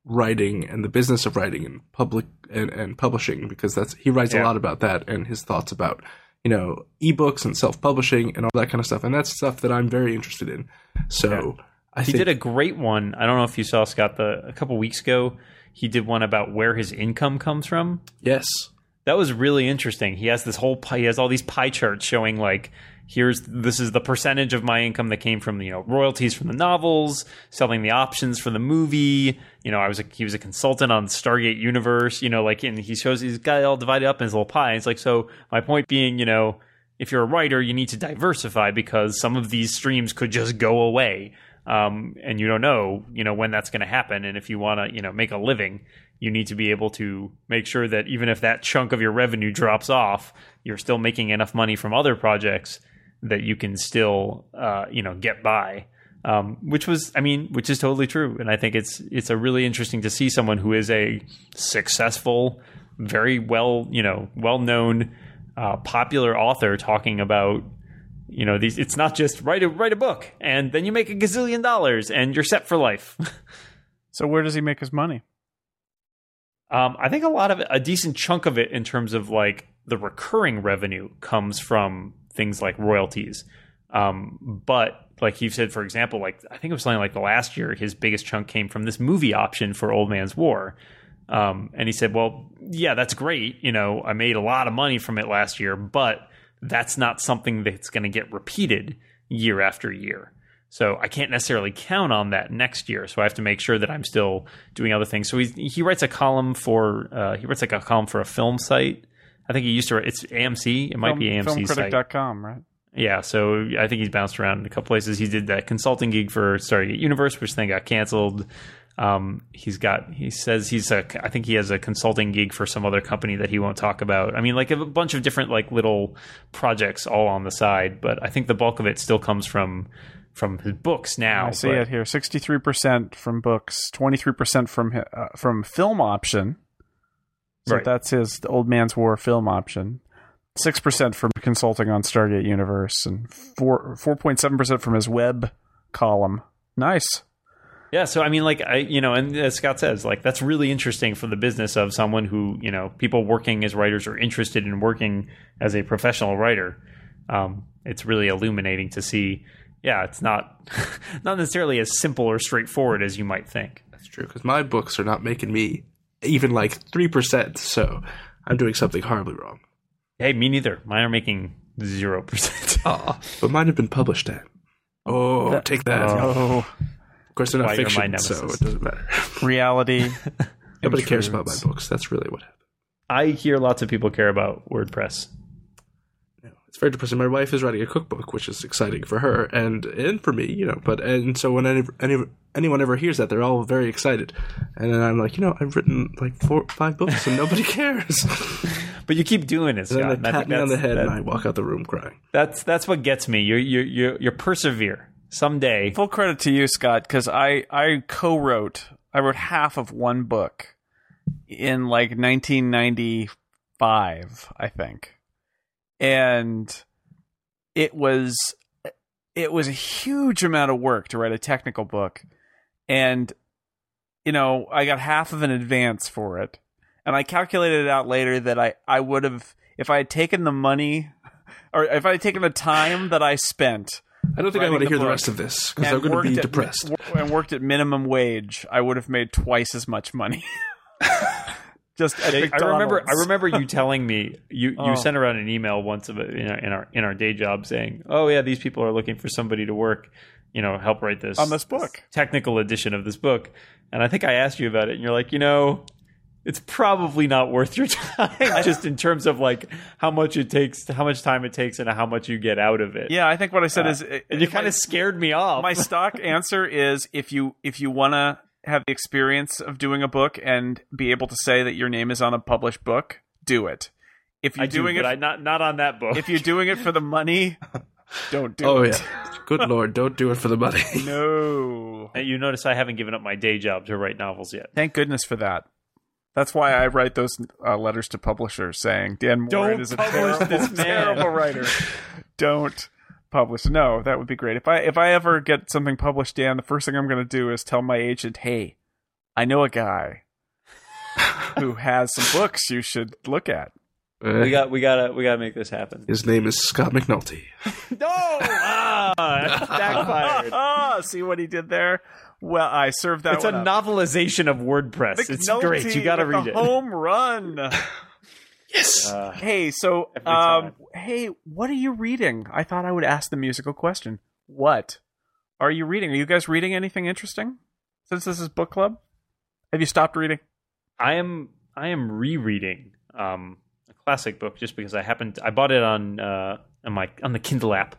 writing and the business of writing and public and, and publishing because that's he writes a lot about that and his thoughts about you know ebooks and self-publishing and all that kind of stuff and that's stuff that I'm very interested in. So I He think did a great one. I don't know if you saw Scott the a couple weeks ago. He did one about where his income comes from. yes. That was really interesting. He has this whole pie, he has all these pie charts showing like here's this is the percentage of my income that came from you know royalties from the novels, selling the options for the movie. You know, I was a, he was a consultant on Stargate Universe. You know, like and he shows he's got it all divided up in his little pie. It's like so. My point being, you know, if you're a writer, you need to diversify because some of these streams could just go away. Um, and you don't know, you know, when that's going to happen. And if you want to, you know, make a living, you need to be able to make sure that even if that chunk of your revenue drops off, you're still making enough money from other projects that you can still, uh, you know, get by. Um, which was, I mean, which is totally true. And I think it's it's a really interesting to see someone who is a successful, very well, you know, well known, uh, popular author talking about you know these it's not just write a write a book and then you make a gazillion dollars and you're set for life so where does he make his money? um, i think a lot of it, a decent chunk of it in terms of like the recurring revenue comes from things like royalties um, but like you said for example like i think it was something like the last year his biggest chunk came from this movie option for old man's war um, and he said well yeah that's great you know i made a lot of money from it last year but that's not something that's going to get repeated year after year. So I can't necessarily count on that next year. So I have to make sure that I'm still doing other things. So he's, he writes a column for uh, he writes like a column for a film site. I think he used to. write It's AMC. It might be AMC. Filmcritic.com, right? Yeah, so I think he's bounced around in a couple places. He did that consulting gig for Stargate Universe, which then got canceled. Um, he's got. He says he's a. I think he has a consulting gig for some other company that he won't talk about. I mean, like a bunch of different like little projects all on the side. But I think the bulk of it still comes from from his books now. I see but- it here: sixty-three percent from books, twenty-three percent from uh, from film option. So Right. that's his Old Man's War film option. Six percent from consulting on Stargate Universe, and four four point seven percent from his web column. Nice. Yeah, so I mean, like I, you know, and as Scott says, like that's really interesting for the business of someone who, you know, people working as writers are interested in working as a professional writer. Um, it's really illuminating to see. Yeah, it's not not necessarily as simple or straightforward as you might think. That's true because my books are not making me even like 3%, so I'm doing something horribly wrong. Hey, me neither. Mine are making zero percent. Ah, but mine have been published at. Oh, That- take that. Oh, Of course, they're not Why my fiction, so it doesn't matter. reality. Nobody cares about my books. That's really what happened. I hear lots of people care about WordPress. It's very depressing. My wife is writing a cookbook, which is exciting for her and and for me, you know. But and so when any, any anyone ever hears that, they're all very excited, and then I'm like, you know, I've written like four, five books, and nobody cares. But you keep doing it, and then they I pat me on the head, that- and I walk out the room crying. That's that's what gets me. You you you you persevere. someday. Full credit to you, Scott, because I I co-wrote. I wrote half of one book in like 1995, I think, and it was it was a huge amount of work to write a technical book, and you know I got half of an advance for it, and I calculated it out later that I I would have if I had taken the money or if I had taken the time that I spent I don't think I want to hear the rest of this because I'm going to be at- depressed. and worked at minimum wage, I would have made twice as much money. Just at I remember. I remember you telling me you, Oh. you sent around an email once of in our, in our in our day job saying, "Oh yeah, these people are looking for somebody to work, you know, help write this On this book. technical edition of this book." And I think I asked you about it, and you're like, you know, it's probably not worth your time, just in terms of like how much it takes, how much time it takes, and how much you get out of it. Yeah, I think what I said uh, is, uh, and you uh, kind of scared me off. my stock answer is if you if you want to have the experience of doing a book and be able to say that your name is on a published book, do it. If you're I do, doing but it, I, not not on that book. if you're doing it for the money, don't do it. Oh it. yeah, good lord, don't do it for the money. No. you notice I haven't given up my day job to write novels yet. Thank goodness for that. That's why I write those uh, letters to publishers saying Dan Moren Don't is a terrible, this terrible writer. Don't publish. No, that would be great. If I if I ever get something published, Dan, the first thing I'm going to do is tell my agent, "Hey, I know a guy who has some books you should look at." Uh, We got we gotta we gotta make this happen. his name is Scott McNulty. No, ah, that's backfired. Ah, see what he did there? Well, I served that It's a up. novelization of WordPress. It's great. You got to read it. Home run. Yes. Uh, Hey, so um, hey, what are you reading? I thought I would ask the musical question. What are you reading? Are you guys reading anything interesting? Since this is book club, have you stopped reading? I am I am rereading um, a classic book just because I happened I bought it on uh, on my on the Kindle app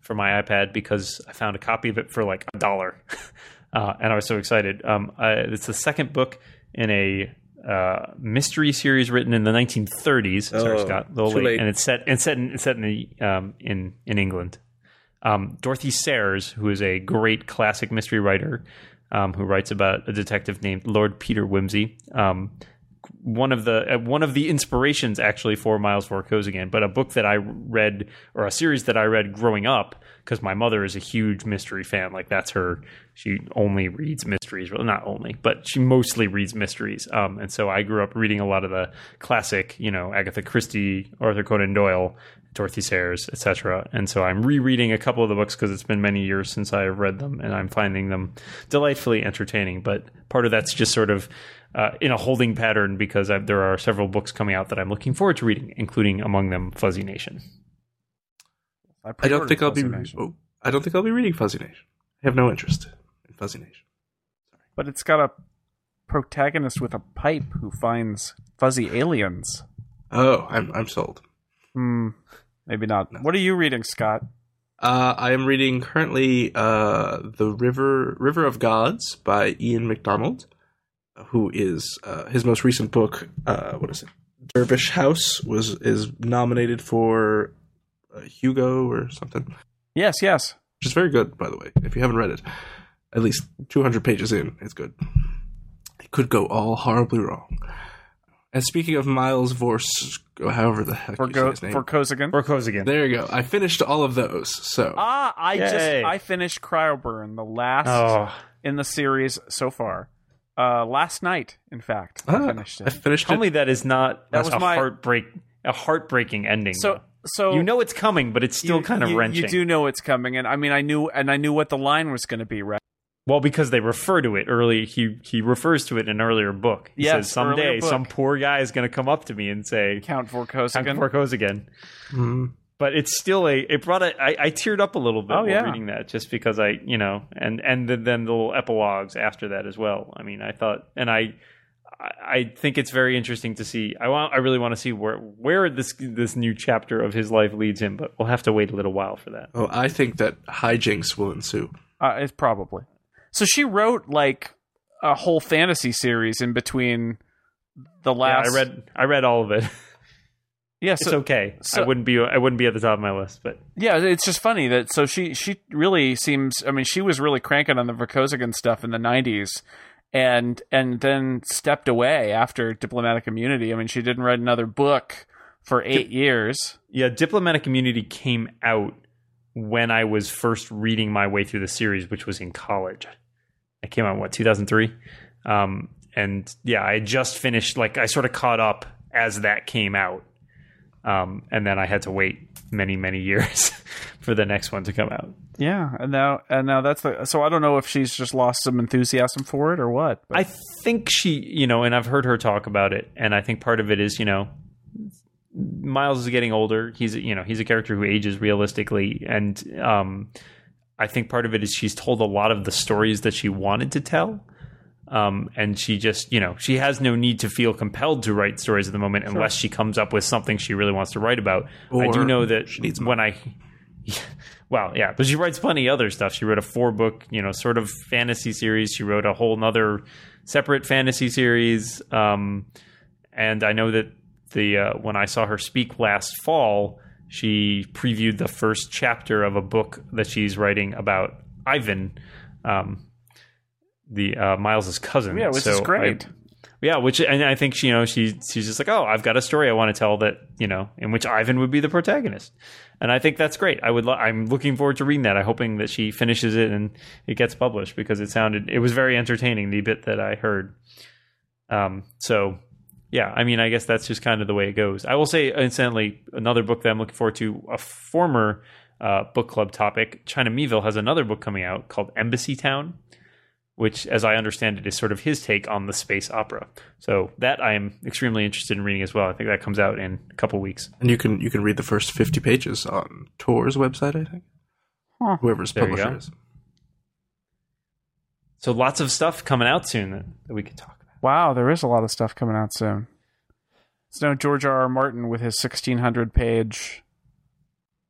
for my iPad because I found a copy of it for like a dollar, uh, and I was so excited. Um, I, it's the second book in a uh, mystery series written in the 1930s. Sorry, Oh, Scott, a little late. late. and it's set it's set in, it's set in the, um, in in England. Um, Dorothy Sayers, who is a great classic mystery writer, um, who writes about a detective named Lord Peter Wimsey. One of the uh, one of the inspirations actually for Miles Vorkosigan, but a book that I read or a series that I read growing up because my mother is a huge mystery fan. Like that's her. She only reads mysteries. Well, not only, but she mostly reads mysteries. Um, and so I grew up reading a lot of the classic, you know, Agatha Christie, Arthur Conan Doyle, Dorothy Sayers, etc. And so I'm rereading a couple of the books because it's been many years since I have read them, and I'm finding them delightfully entertaining. But part of that's just sort of uh, in a holding pattern because I, there are several books coming out that I'm looking forward to reading, including among them Fuzzy Nation. I don't think I'll be. Nation. Oh, I don't think I'll be reading Fuzzy Nation. I have no interest in Fuzzy Nation. but it's got a protagonist with a pipe who finds fuzzy aliens. Oh, I'm I'm sold. Hmm, maybe not. What are you reading, Scott? Uh, I am reading currently uh, the River River of Gods by Ian McDonald, who is uh, his most recent book. Uh, what is it? Dervish House was is nominated for uh, Hugo or something, Yes, yes. which is very good, by the way. If you haven't read it, at least 200 pages in, it's good. It could go all horribly wrong. And speaking of Miles Vorse, however the heck For you say go his name, for Kozigan. Vorkosigan. there you go. I finished all of those. So Ah, I Yay. just I finished Cryoburn, the last Oh, in the series so far. Uh, last night, in fact, I Ah, finished I it. finished tell it. me that is not That that's was a my- heartbreak a heartbreaking ending. So, though. so you know it's coming, but it's still you- kind of you, wrenching. You do know it's coming, and I mean, I knew, and I knew what the line was going to be, right? Well, because they refer to it early, he he refers to it in an earlier book. He Yes, says someday book. some poor guy is going to come up to me and say, Count for "Time Kozigan. for Kozigan." Mhm. But it's still a. It brought a. I, I teared up a little bit Oh, while yeah. reading that, just because I, you know, and and then, then the little epilogues after that as well. I mean, I thought, and I, I I think it's very interesting to see. I want. I really want to see where where this this new chapter of his life leads him. But we'll have to wait a little while for that. Oh, I think that hijinks will ensue. Uh, it's probably. So she wrote like a whole fantasy series in between the Yeah, last. I read. I read all of it. Yeah, it's okay. so- I wouldn't be I wouldn't be at the top of my list, but yeah, it's just funny that so she she really seems. I mean, she was really cranking on the Vorkosigan stuff in the '90s, and and then stepped away after diplomatic immunity. I mean, she didn't write another book for eight years. yeah, diplomatic immunity came out when I was first reading my way through the series, which was in college. It came out what 2003, um, and yeah, I just finished. Like I sort of caught up as that came out, um, and then I had to wait many many years for the next one to come out. Yeah, and now and now that's the. So I don't know if she's just lost some enthusiasm for it or what. But I think she, you know, and I've heard her talk about it, and I think part of it is, you know, Miles is getting older. He's, you know, he's a character who ages realistically, and um, I think part of it is she's told a lot of the stories that she wanted to tell. Um, and she just, you know, she has no need to feel compelled to write stories at the moment unless she comes up with something she really wants to write about. I do know that she needs when I, well, yeah, but she writes plenty other stuff. She wrote a four book, you know, sort of fantasy series. She wrote a whole nother separate fantasy series. Um, and I know that the uh, when I saw her speak last fall, she previewed the first chapter of a book that she's writing about Ivan, um, the uh, Miles's cousin. yeah, which So is great. I- yeah, which and I think she, you know she she's just like, oh, I've got a story I want to tell that you know in which Ivan would be the protagonist, and I think that's great. I would lo- I'm looking forward to reading that. I'm hoping that she finishes it and it gets published because it sounded it was very entertaining the bit that I heard. Um, so yeah, I mean, I guess that's just kind of the way it goes. I will say, incidentally, another book that I'm looking forward to, a former uh, book club topic, China Miéville has another book coming out called Embassytown, which, as I understand it, is sort of his take on the space opera. So that I am extremely interested in reading as well. I think that comes out in a couple weeks. And you can you can read the first fifty pages on Tor's website, I think. Huh. Whoever's There you publisher go. is. So lots of stuff coming out soon that, that we could talk about. Wow, there is a lot of stuff coming out soon. It's no George R. R. Martin with his sixteen hundred page.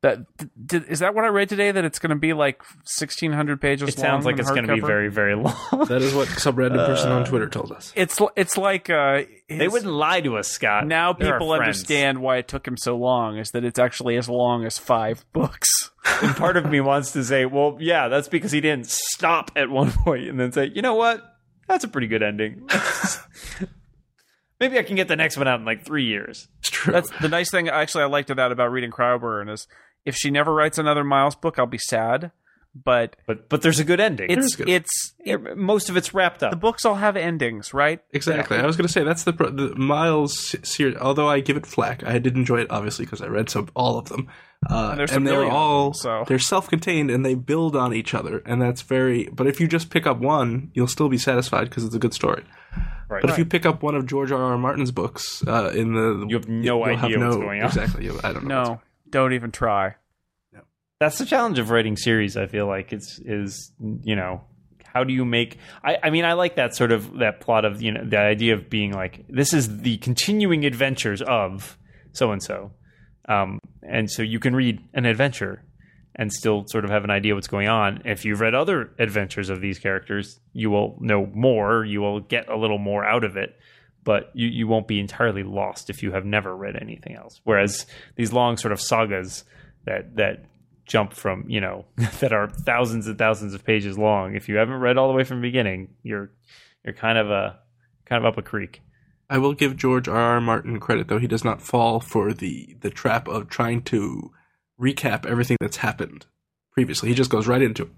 That did, is that what I read today? That it's going to be like sixteen hundred pages. It sounds long like it's going to be very, very long. That is what some random person on Twitter told us. It's it's like uh, they wouldn't lie to us, Scott. now They're people understand why it took him so long. Is that it's actually as long as five books. And part of me wants to say, well, yeah, that's because he didn't stop at one point and then say, you know what? That's a pretty good ending. Maybe I can get the next one out in like three years. It's true. That's the nice thing. Actually, I liked that about reading Cryoburn is if she never writes another Miles book, I'll be sad. But But but there's a good ending. it's good. it's It- most of it's wrapped up. the books all have endings, right? Exactly. I was going to say that's the, the Miles series. Although I give it flack, I did enjoy it obviously because I read some all of them. Uh, There's and they're all so- they're self-contained and they build on each other, and that's very. But if you just pick up one, you'll still be satisfied because it's a good story. Right. But if you pick up one of George R. R. Martin's books uh, in the, You have no you'll idea what's going on. Exactly. I don't know. what's- No, don't even try. that's the challenge of writing series i feel like it's is you know how do you make I, I mean i like that sort of that plot of you know the idea of being like this is the continuing adventures of so and so um and so you can read an adventure and still sort of have an idea what's going on. If you've read other adventures of these characters you will know more you will get a little more out of it but you, you won't be entirely lost if you have never read anything else whereas these long sort of sagas that that jump from you know that are thousands and thousands of pages long if you haven't read all the way from the beginning you're you're kind of a kind of up a creek I will give George R. R. Martin credit though; he does not fall for the the trap of trying to recap everything that's happened previously. He just goes right into it.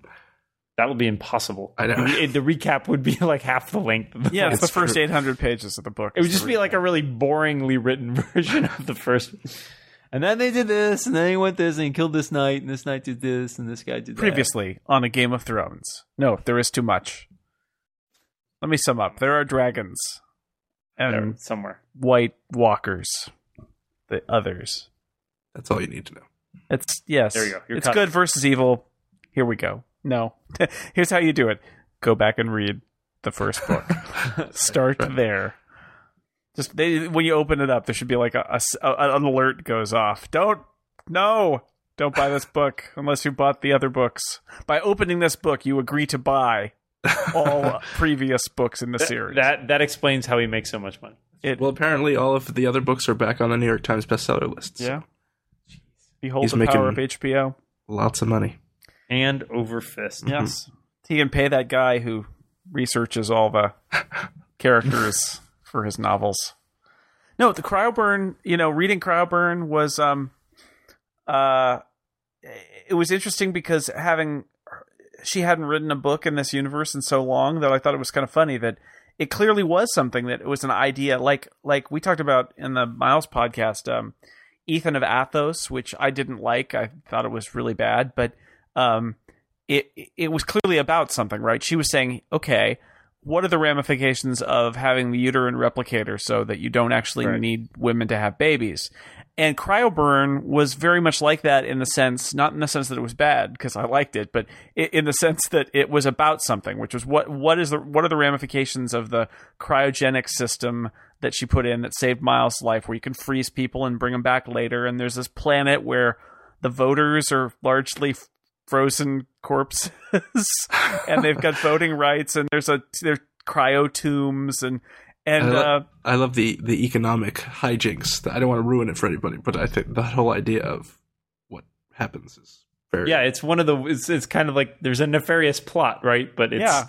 That would be impossible I know. the, the recap would be like half the length of the Yeah, it's the first true. 800 pages of the book. it would just be like a really boringly written version of the first and then they did this and then he went this and he killed this knight and this knight did this and this guy did that. previously on a Game of Thrones. No, there is too much. Let me sum up. There are dragons and there somewhere white walkers. The others. That's all you need to know. It's yes. There you go. You're it's cut. good versus evil. Here we go. No. Here's how you do it. Go back and read the first book. Start there. Just they, when you open it up, there should be like a, a s- a- an alert goes off. Don't no, don't buy this book unless you bought the other books. By opening this book, you agree to buy all previous books in the series. that that explains how he makes so much money It, Well, apparently all of the other books are back on the New York Times bestseller lists. yeah. Behold He's the power of making- HBO. Lots of money. And over fist. Yes. He can pay that guy who researches all the characters for his novels. No, the Cryoburn, you know, reading Cryoburn was um uh it was interesting because having she hadn't written a book in this universe in so long that I thought it was kind of funny that it clearly was something that it was an idea like like we talked about in the Miles podcast um Ethan of Athos which I didn't like I thought it was really bad but um it it was clearly about something right? She was saying okay what are the ramifications of having the uterine replicator so that you don't actually Right. need women to have babies? And cryoburn was very much like that in the sense not in the sense that it was bad because i liked it but in the sense that it was about something which was what what is the what are the ramifications of the cryogenic system that she put in that saved miles life where you can freeze people and bring them back later? And there's this planet where the voters are largely frozen corpses and they've got voting rights and there's a there's cryo tombs and and I, lo- uh, I love the, the economic hijinks. I don't want to ruin it for anybody, but I think that whole idea of what happens is very Yeah, it's one of the. It's, it's kind of like there's a nefarious plot, right? But it's Yeah.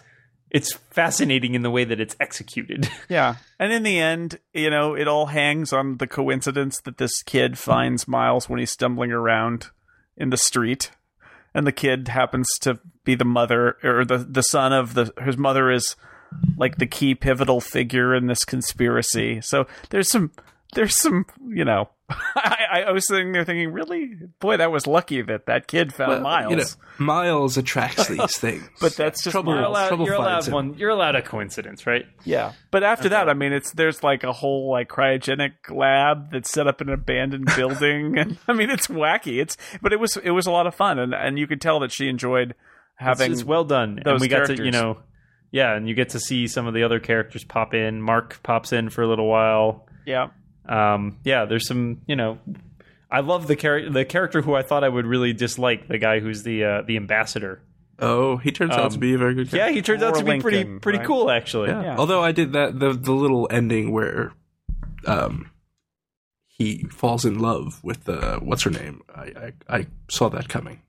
it's fascinating in the way that it's executed. Yeah. And in the end, you know, it all hangs on the coincidence that this kid finds Miles when he's stumbling around in the street. And the kid happens to be the mother or the, the son of the his mother is like the key pivotal figure in this conspiracy. So there's some there's some you know I, I was sitting there thinking, really? Boy, that was lucky that that kid found Well, Miles. You know, Miles attracts these things. But that's just trouble. you're allowed, trouble you're allowed finds him. one. You're allowed a coincidence, right? Yeah, but after that, I mean, it's there's like a whole like cryogenic lab that's set up in an abandoned building, and I mean, it's wacky. It's but it was it was a lot of fun, and and you could tell that she enjoyed having. it's well done, and those we got to you know, yeah, and you get to see some of the other characters pop in. Mark pops in for a little while. yeah, Um, yeah, there's some you know. I love the character, the character who I thought I would really dislike, the guy who's the uh, the ambassador. Oh, he turns out to Um, be a very good Character. Yeah, he turns out to Or be pretty Lincoln, pretty right? cool, actually. Yeah. Yeah. Although I did that the the little ending where um he falls in love with the what's her name. I I, I saw that coming.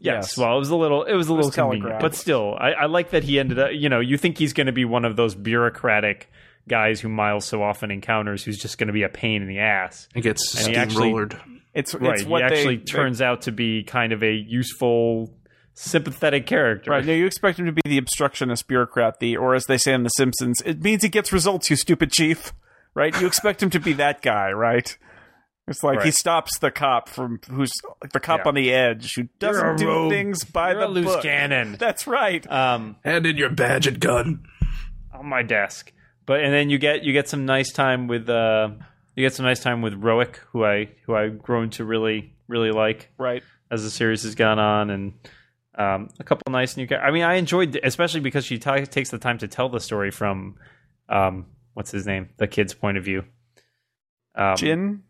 Yes. Yes. Well, it was a little, it was a little was convenient, telegraphed. but still, I, I like that he ended up. You know, you think he's going to be one of those bureaucratic guys who Miles so often encounters, who's just going to be a pain in the ass. It gets And he actually- steamrollered. it's Right. it's He actually they, turns out to be kind of a useful, sympathetic character. Right. Now you expect him to be the obstructionist bureaucrat, the or as they say in The Simpsons, it means he gets results. You stupid chief. Right. You expect him to be that guy, right? It's like he stops the cop from who's like the cop Yeah. on the edge who doesn't do rogue. things by You're the a loose book. cannon. That's right. Um, Hand in your badge and gun. on my desk. But and then you get you get some nice time with uh you get some nice time with Roic, who I who I've grown to really really like. right. as the series has gone on, and um, a couple nice new. I mean, I enjoyed, especially because she ta takes the time to tell the story from um, what's his name, the kid's point of view. Um, Jin.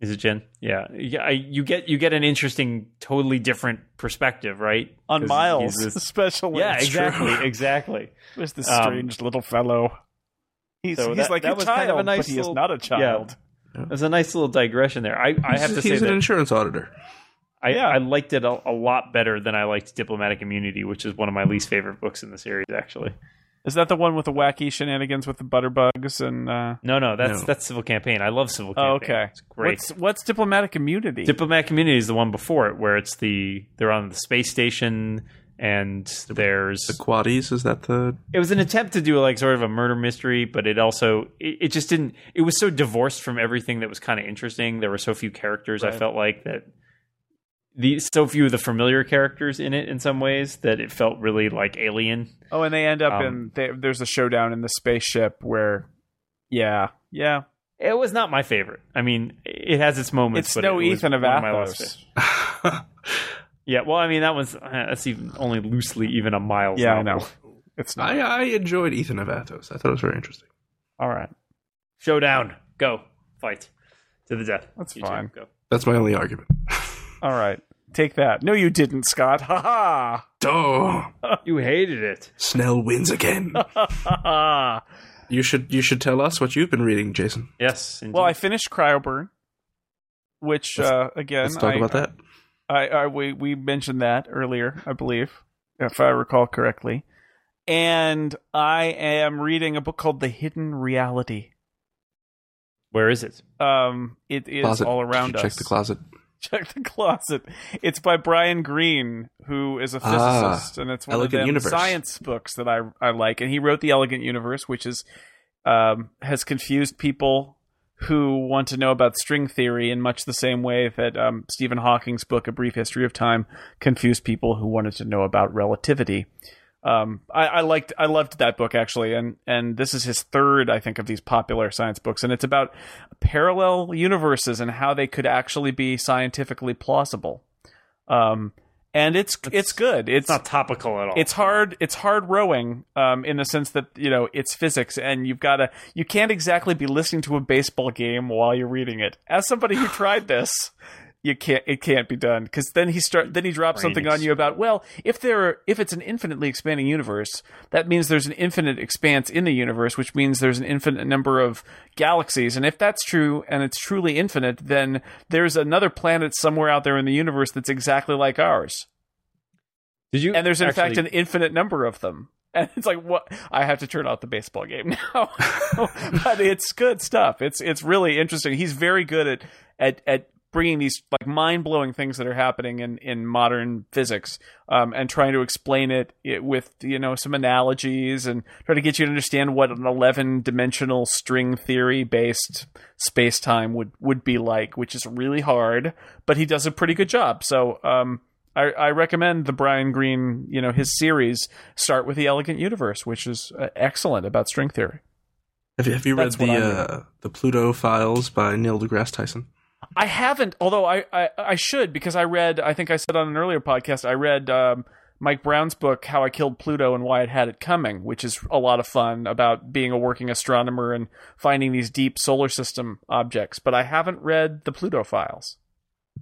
is it Jin? Yeah, yeah. I, you get you get an interesting, totally different perspective, right? On Miles, this- especially. yeah, exactly, exactly. Who's this Um, strange little fellow? He's, so he's that- like that a was child, kind of a nice but he is not a child. Yeah. There's a nice little digression there. I, I have to he's say he's an that insurance auditor. I, Yeah. I liked it a, a lot better than I liked Diplomatic Immunity, which is one of my least favorite books in the series, actually. Is that the one with the wacky shenanigans with the butterbugs and? Uh... No, no, that's No. that's Civil Campaign. I love Civil Oh, Campaign. okay. It's great. What's what's diplomatic immunity? Diplomatic Immunity is the one before it, where it's the they're on the space station and there's The Quaddies, is that the it was an attempt to do like sort of a murder mystery, but it also it, it just didn't. It was so divorced from everything that was kind of interesting. There were so few characters. I felt like that the so few of the familiar characters in it in some ways that it felt really like alien. oh, and they end up Um, in they, there's a showdown in the spaceship where, yeah, yeah, It was not my favorite. I mean, it has its moments. it's no it Ethan of one my last Athos. favorite. Yeah, well, I mean, that was uh, that's even only loosely even a mile. Yeah, I know. It's not I, I enjoyed Ethan of Athos. I thought it was very interesting. all right. Showdown, go fight to the death. That's You two, fine. Go. That's my only argument. All right, take that. No, you didn't, Scott. Ha ha. Oh, You hated it. Snell wins again. Ha ha. You should you should tell us what you've been reading, Jason. Yes. Well, I finished Cryoburn, which Let's- uh, again, Let's talk I, about that. I, I we we mentioned that earlier, I believe, if I recall correctly. And I am reading a book called The Hidden Reality. where is it? Um, it is Closet. all around us. Check the closet. Check the closet. It's by Brian Greene, who is a Ah, physicist, and it's one Elegant of the Universe. science books that I I like. And he wrote the Elegant Universe, which is um, has confused people who want to know about string theory in much the same way that um, Stephen Hawking's book, A Brief History of Time, confused people who wanted to know about relativity. Um, I, I liked, I loved that book actually, and and this is his third, I think, of these popular science books, and it's about parallel universes and how they could actually be scientifically plausible. Um, and it's it's good. It's It's not topical at all. it's hard it's hard rowing um, in the sense that you know it's physics and you've got to you can't exactly be listening to a baseball game while you're reading it as somebody who tried this you can't it can't be done because then he start then he drops Brain something on you about well if there if it's an infinitely expanding universe that means there's an infinite expanse in the universe which means there's an infinite number of galaxies and if that's true and it's truly infinite then there's another planet somewhere out there in the universe that's exactly like ours Did you? and there's in actually- fact an infinite number of them. And it's like what I have to turn off the baseball game now, but it's good stuff. It's it's really interesting. He's very good at at at bringing these like mind blowing things that are happening in in modern physics, um, and trying to explain it, it with you know some analogies and try to get you to understand what an eleven dimensional string theory based space time would would be like, which is really hard, but he does a pretty good job. So. Um, I, I recommend the Brian Greene, you know, his series start with the Elegant Universe, which is uh, excellent about string theory. Have you have you read the uh, the Pluto Files by Neil deGrasse Tyson? I haven't, although I, I, I should because I read. I think I said on an earlier podcast I read um, Mike Brown's book "How I Killed Pluto and Why It Had It Coming," which is a lot of fun about being a working astronomer and finding these deep solar system objects. But I haven't read the Pluto Files.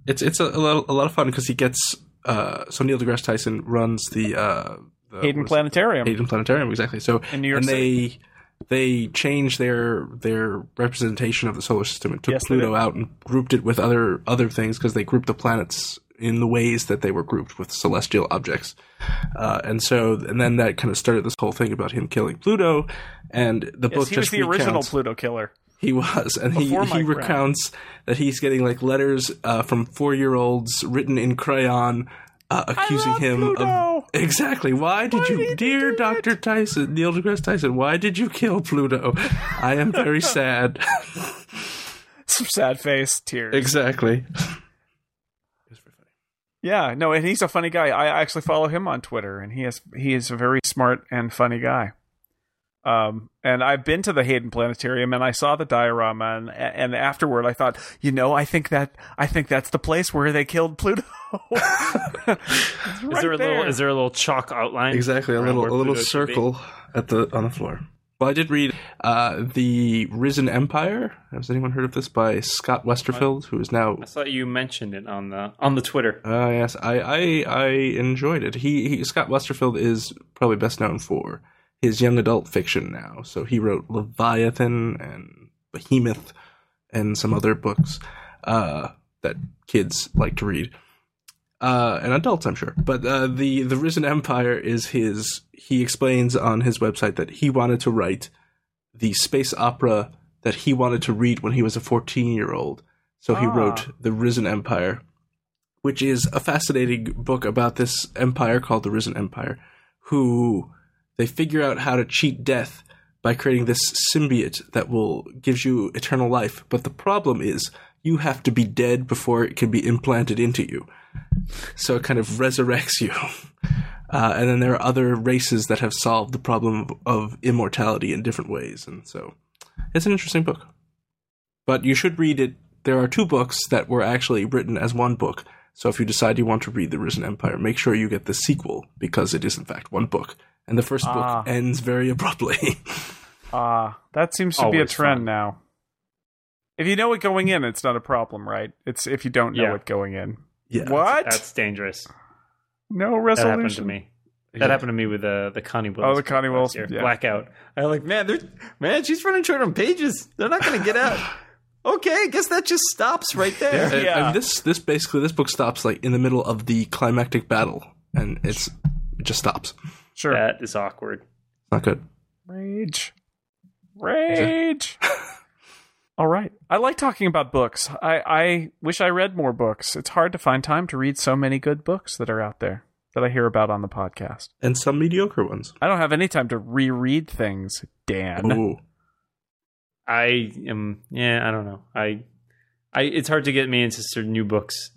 It's it's a, a, lot, a lot of fun because he gets uh, so Neil deGrasse Tyson runs the, uh, the Hayden what is it? Planetarium Hayden Planetarium exactly. So in New York and City. they they changed their their representation of the solar system and took Yes, Pluto out and grouped it with other other things because they grouped the planets in the ways that they were grouped with celestial objects. Uh, and so and then that kind of started this whole thing about him killing Pluto and the Yes, book he was just the original Pluto killer. he was, and he, Before he recounts that he's getting like letters uh, from four year olds written in crayon uh, accusing love him Pluto. of exactly why did you, did you dear do Doctor Tyson, Neil deGrasse Tyson, why did you kill Pluto? I am very sad. Some sad face, tears. exactly. Yeah, no, and he's a funny guy. I actually follow him on Twitter, and he is he is a very smart and funny guy. Um, and I've been to the Hayden Planetarium, and I saw the diorama, and and afterward, I thought, you know, I think that I think that's the place where they killed Pluto. It's is there a little? there. Is there a little chalk outline? Exactly, a little a little Pluto circle at the on the floor. Well, I did read uh, the Risen Empire. Has anyone heard of this by Scott Westerfeld, who is now I thought you mentioned it on the on the Twitter. Uh, yes, I, I I enjoyed it. He, he Scott Westerfeld is probably best known for his young adult fiction now. So he wrote Leviathan and Behemoth and some other books uh, that kids like to read. Uh, and adults, I'm sure. But uh, the the Risen Empire is his. He explains on his website that he wanted to write the space opera that he wanted to read when he was a 14 year old. So he Ah. wrote the Risen Empire, which is a fascinating book about this empire called the Risen Empire, who they figure out how to cheat death by creating this symbiote that will gives you eternal life. But the problem is you have to be dead before it can be implanted into you. So it kind of resurrects you. Uh, and then there are other races that have solved the problem of, of immortality in different ways. And so it's an interesting book. But you should read it. There are two books that were actually written as one book. So if you decide you want to read The Risen Empire, make sure you get the sequel because it is, in fact, one book. And the first Ah. book ends very abruptly. Ah, that seems to be a trend fun. now. If you know it going in, it's not a problem, right? It's if you don't know Yeah. it going in. yeah. what? That's dangerous. no resolution. That happened to resolution. me. That happened to me with uh, the Connie Wills. Oh, the Connie book Wills, yeah. Blackout. I'm like, man, they're man, she's running short on pages. They're not going to get out. okay, I guess that just stops right there. And, Yeah. and this this basically this book stops like in the middle of the climactic battle, and it's it just stops. Sure. That is awkward. Not good. Rage. Rage. All right. I like talking about books. I, I wish I read more books. It's hard to find time to read so many good books that are out there that I hear about on the podcast. And some mediocre ones. I don't have any time to reread things, Dan. Ooh. I am. Yeah, I don't know. I, I. It's hard to get me into certain new books.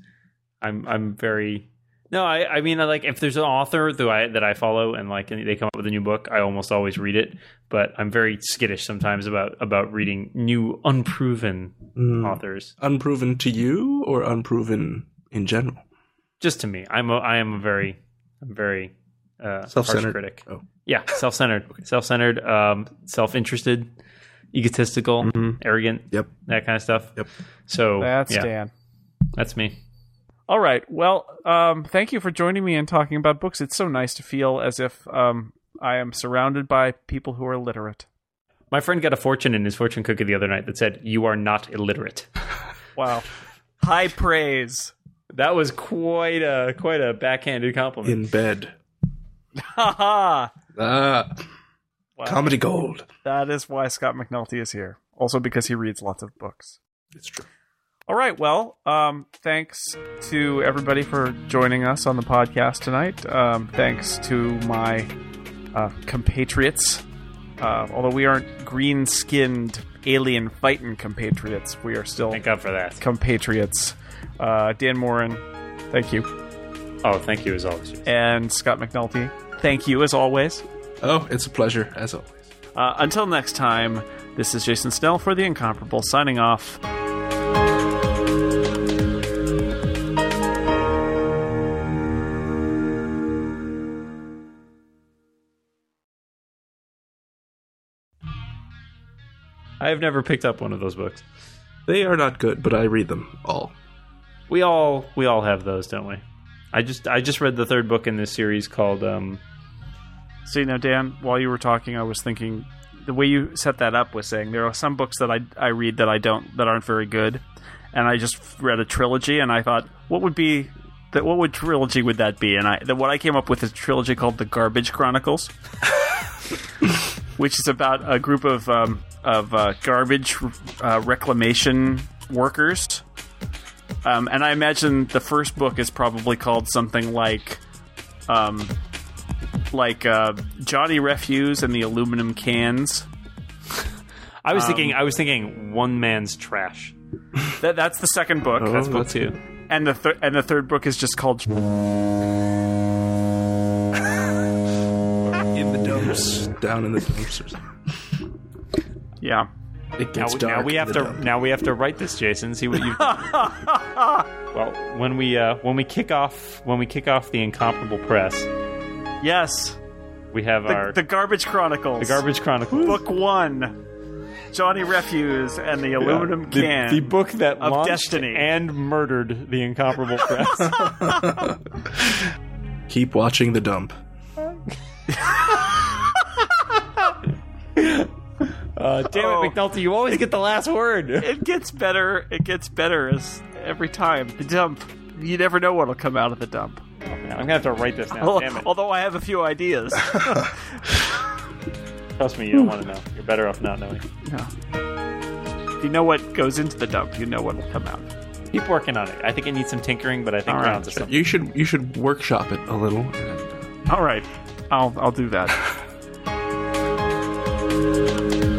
I'm. I'm very. No, I. I mean, I like if there's an author that I that I follow and like and they come up with a new book, I almost always read it. But I'm very skittish sometimes about about reading new unproven Mm. authors. Unproven to you or unproven in general? Just to me, I'm. A, I am a very. I'm very. Uh, Self-centered. critic. Oh. Yeah, self-centered, okay. self-centered, um, self-interested, egotistical, arrogant. Yep. that kind of stuff. Yep. So That's yeah, Dan. that's me. All right. Well, um, thank you for joining me and talking about books. It's so nice to feel as if um, I am surrounded by people who are literate. My friend got a fortune in his fortune cookie the other night that said, "You are not illiterate." Wow. High praise. That was quite a quite a backhanded compliment. In bed. Ha ha. Ah, Wow. comedy gold. That is why Scott McNulty is here. Also because he reads lots of books. It's true. All right. Well, um, thanks to everybody for joining us on the podcast tonight. Um, thanks to my uh, compatriots. Uh, although we aren't green skinned alien fighting compatriots, we are still Thank God for that. compatriots. Uh, Dan Moren, thank you. Oh, thank you as always. And Scott McNulty, thank you as always. Oh, it's a pleasure as always. Uh, until next time, this is Jason Snell for The Incomparable, signing off. I have never picked up one of those books. They are not good, but I read them all. We all we all have those, don't we? I just I just read the third book in this series called um See, now, Dan, while you were talking, I was thinking the way you set that up was saying there are some books that I, I read that I don't that aren't very good, and I just read a trilogy, and I thought, what would be that? What would trilogy would that be? And I the, what I came up with is a trilogy called the Garbage Chronicles, which is about a group of um, of uh, garbage uh, reclamation workers. Um, and I imagine the first book is probably called something like um, like uh, Johnny Refuse and the aluminum cans. I was Um, thinking I was thinking one man's trash. That, that's the second book. Oh, That's book that's two. good. and the thir- and the third book is just called down in the dumpsters. yeah. It Now, gets we- dark. now we have to dump. now we have to write this, Jason. See what you've done. well, when we uh, when we kick off when we kick off the incomparable press, Yes. we have The, our the Garbage Chronicles. the garbage chronicles. book one. Johnny Refuse and the aluminum the, can. the book that of launched destiny. and murdered the incomparable press. Keep watching the dump. Uh, damn Oh. it, McNulty! You always get the last word. it gets better. It gets better as every time. The dump. You never know what'll come out of the dump. Man, I'm gonna have to write this now. Damn it! Although I have a few ideas. Trust me, you don't want to know. You're better off not knowing. No. If you know what goes into the dump, you know what'll come out. Keep working on it. I think it needs some tinkering, but I think All we're right. onto something. You should you should workshop it a little. All right, I'll I'll do that. Thank you.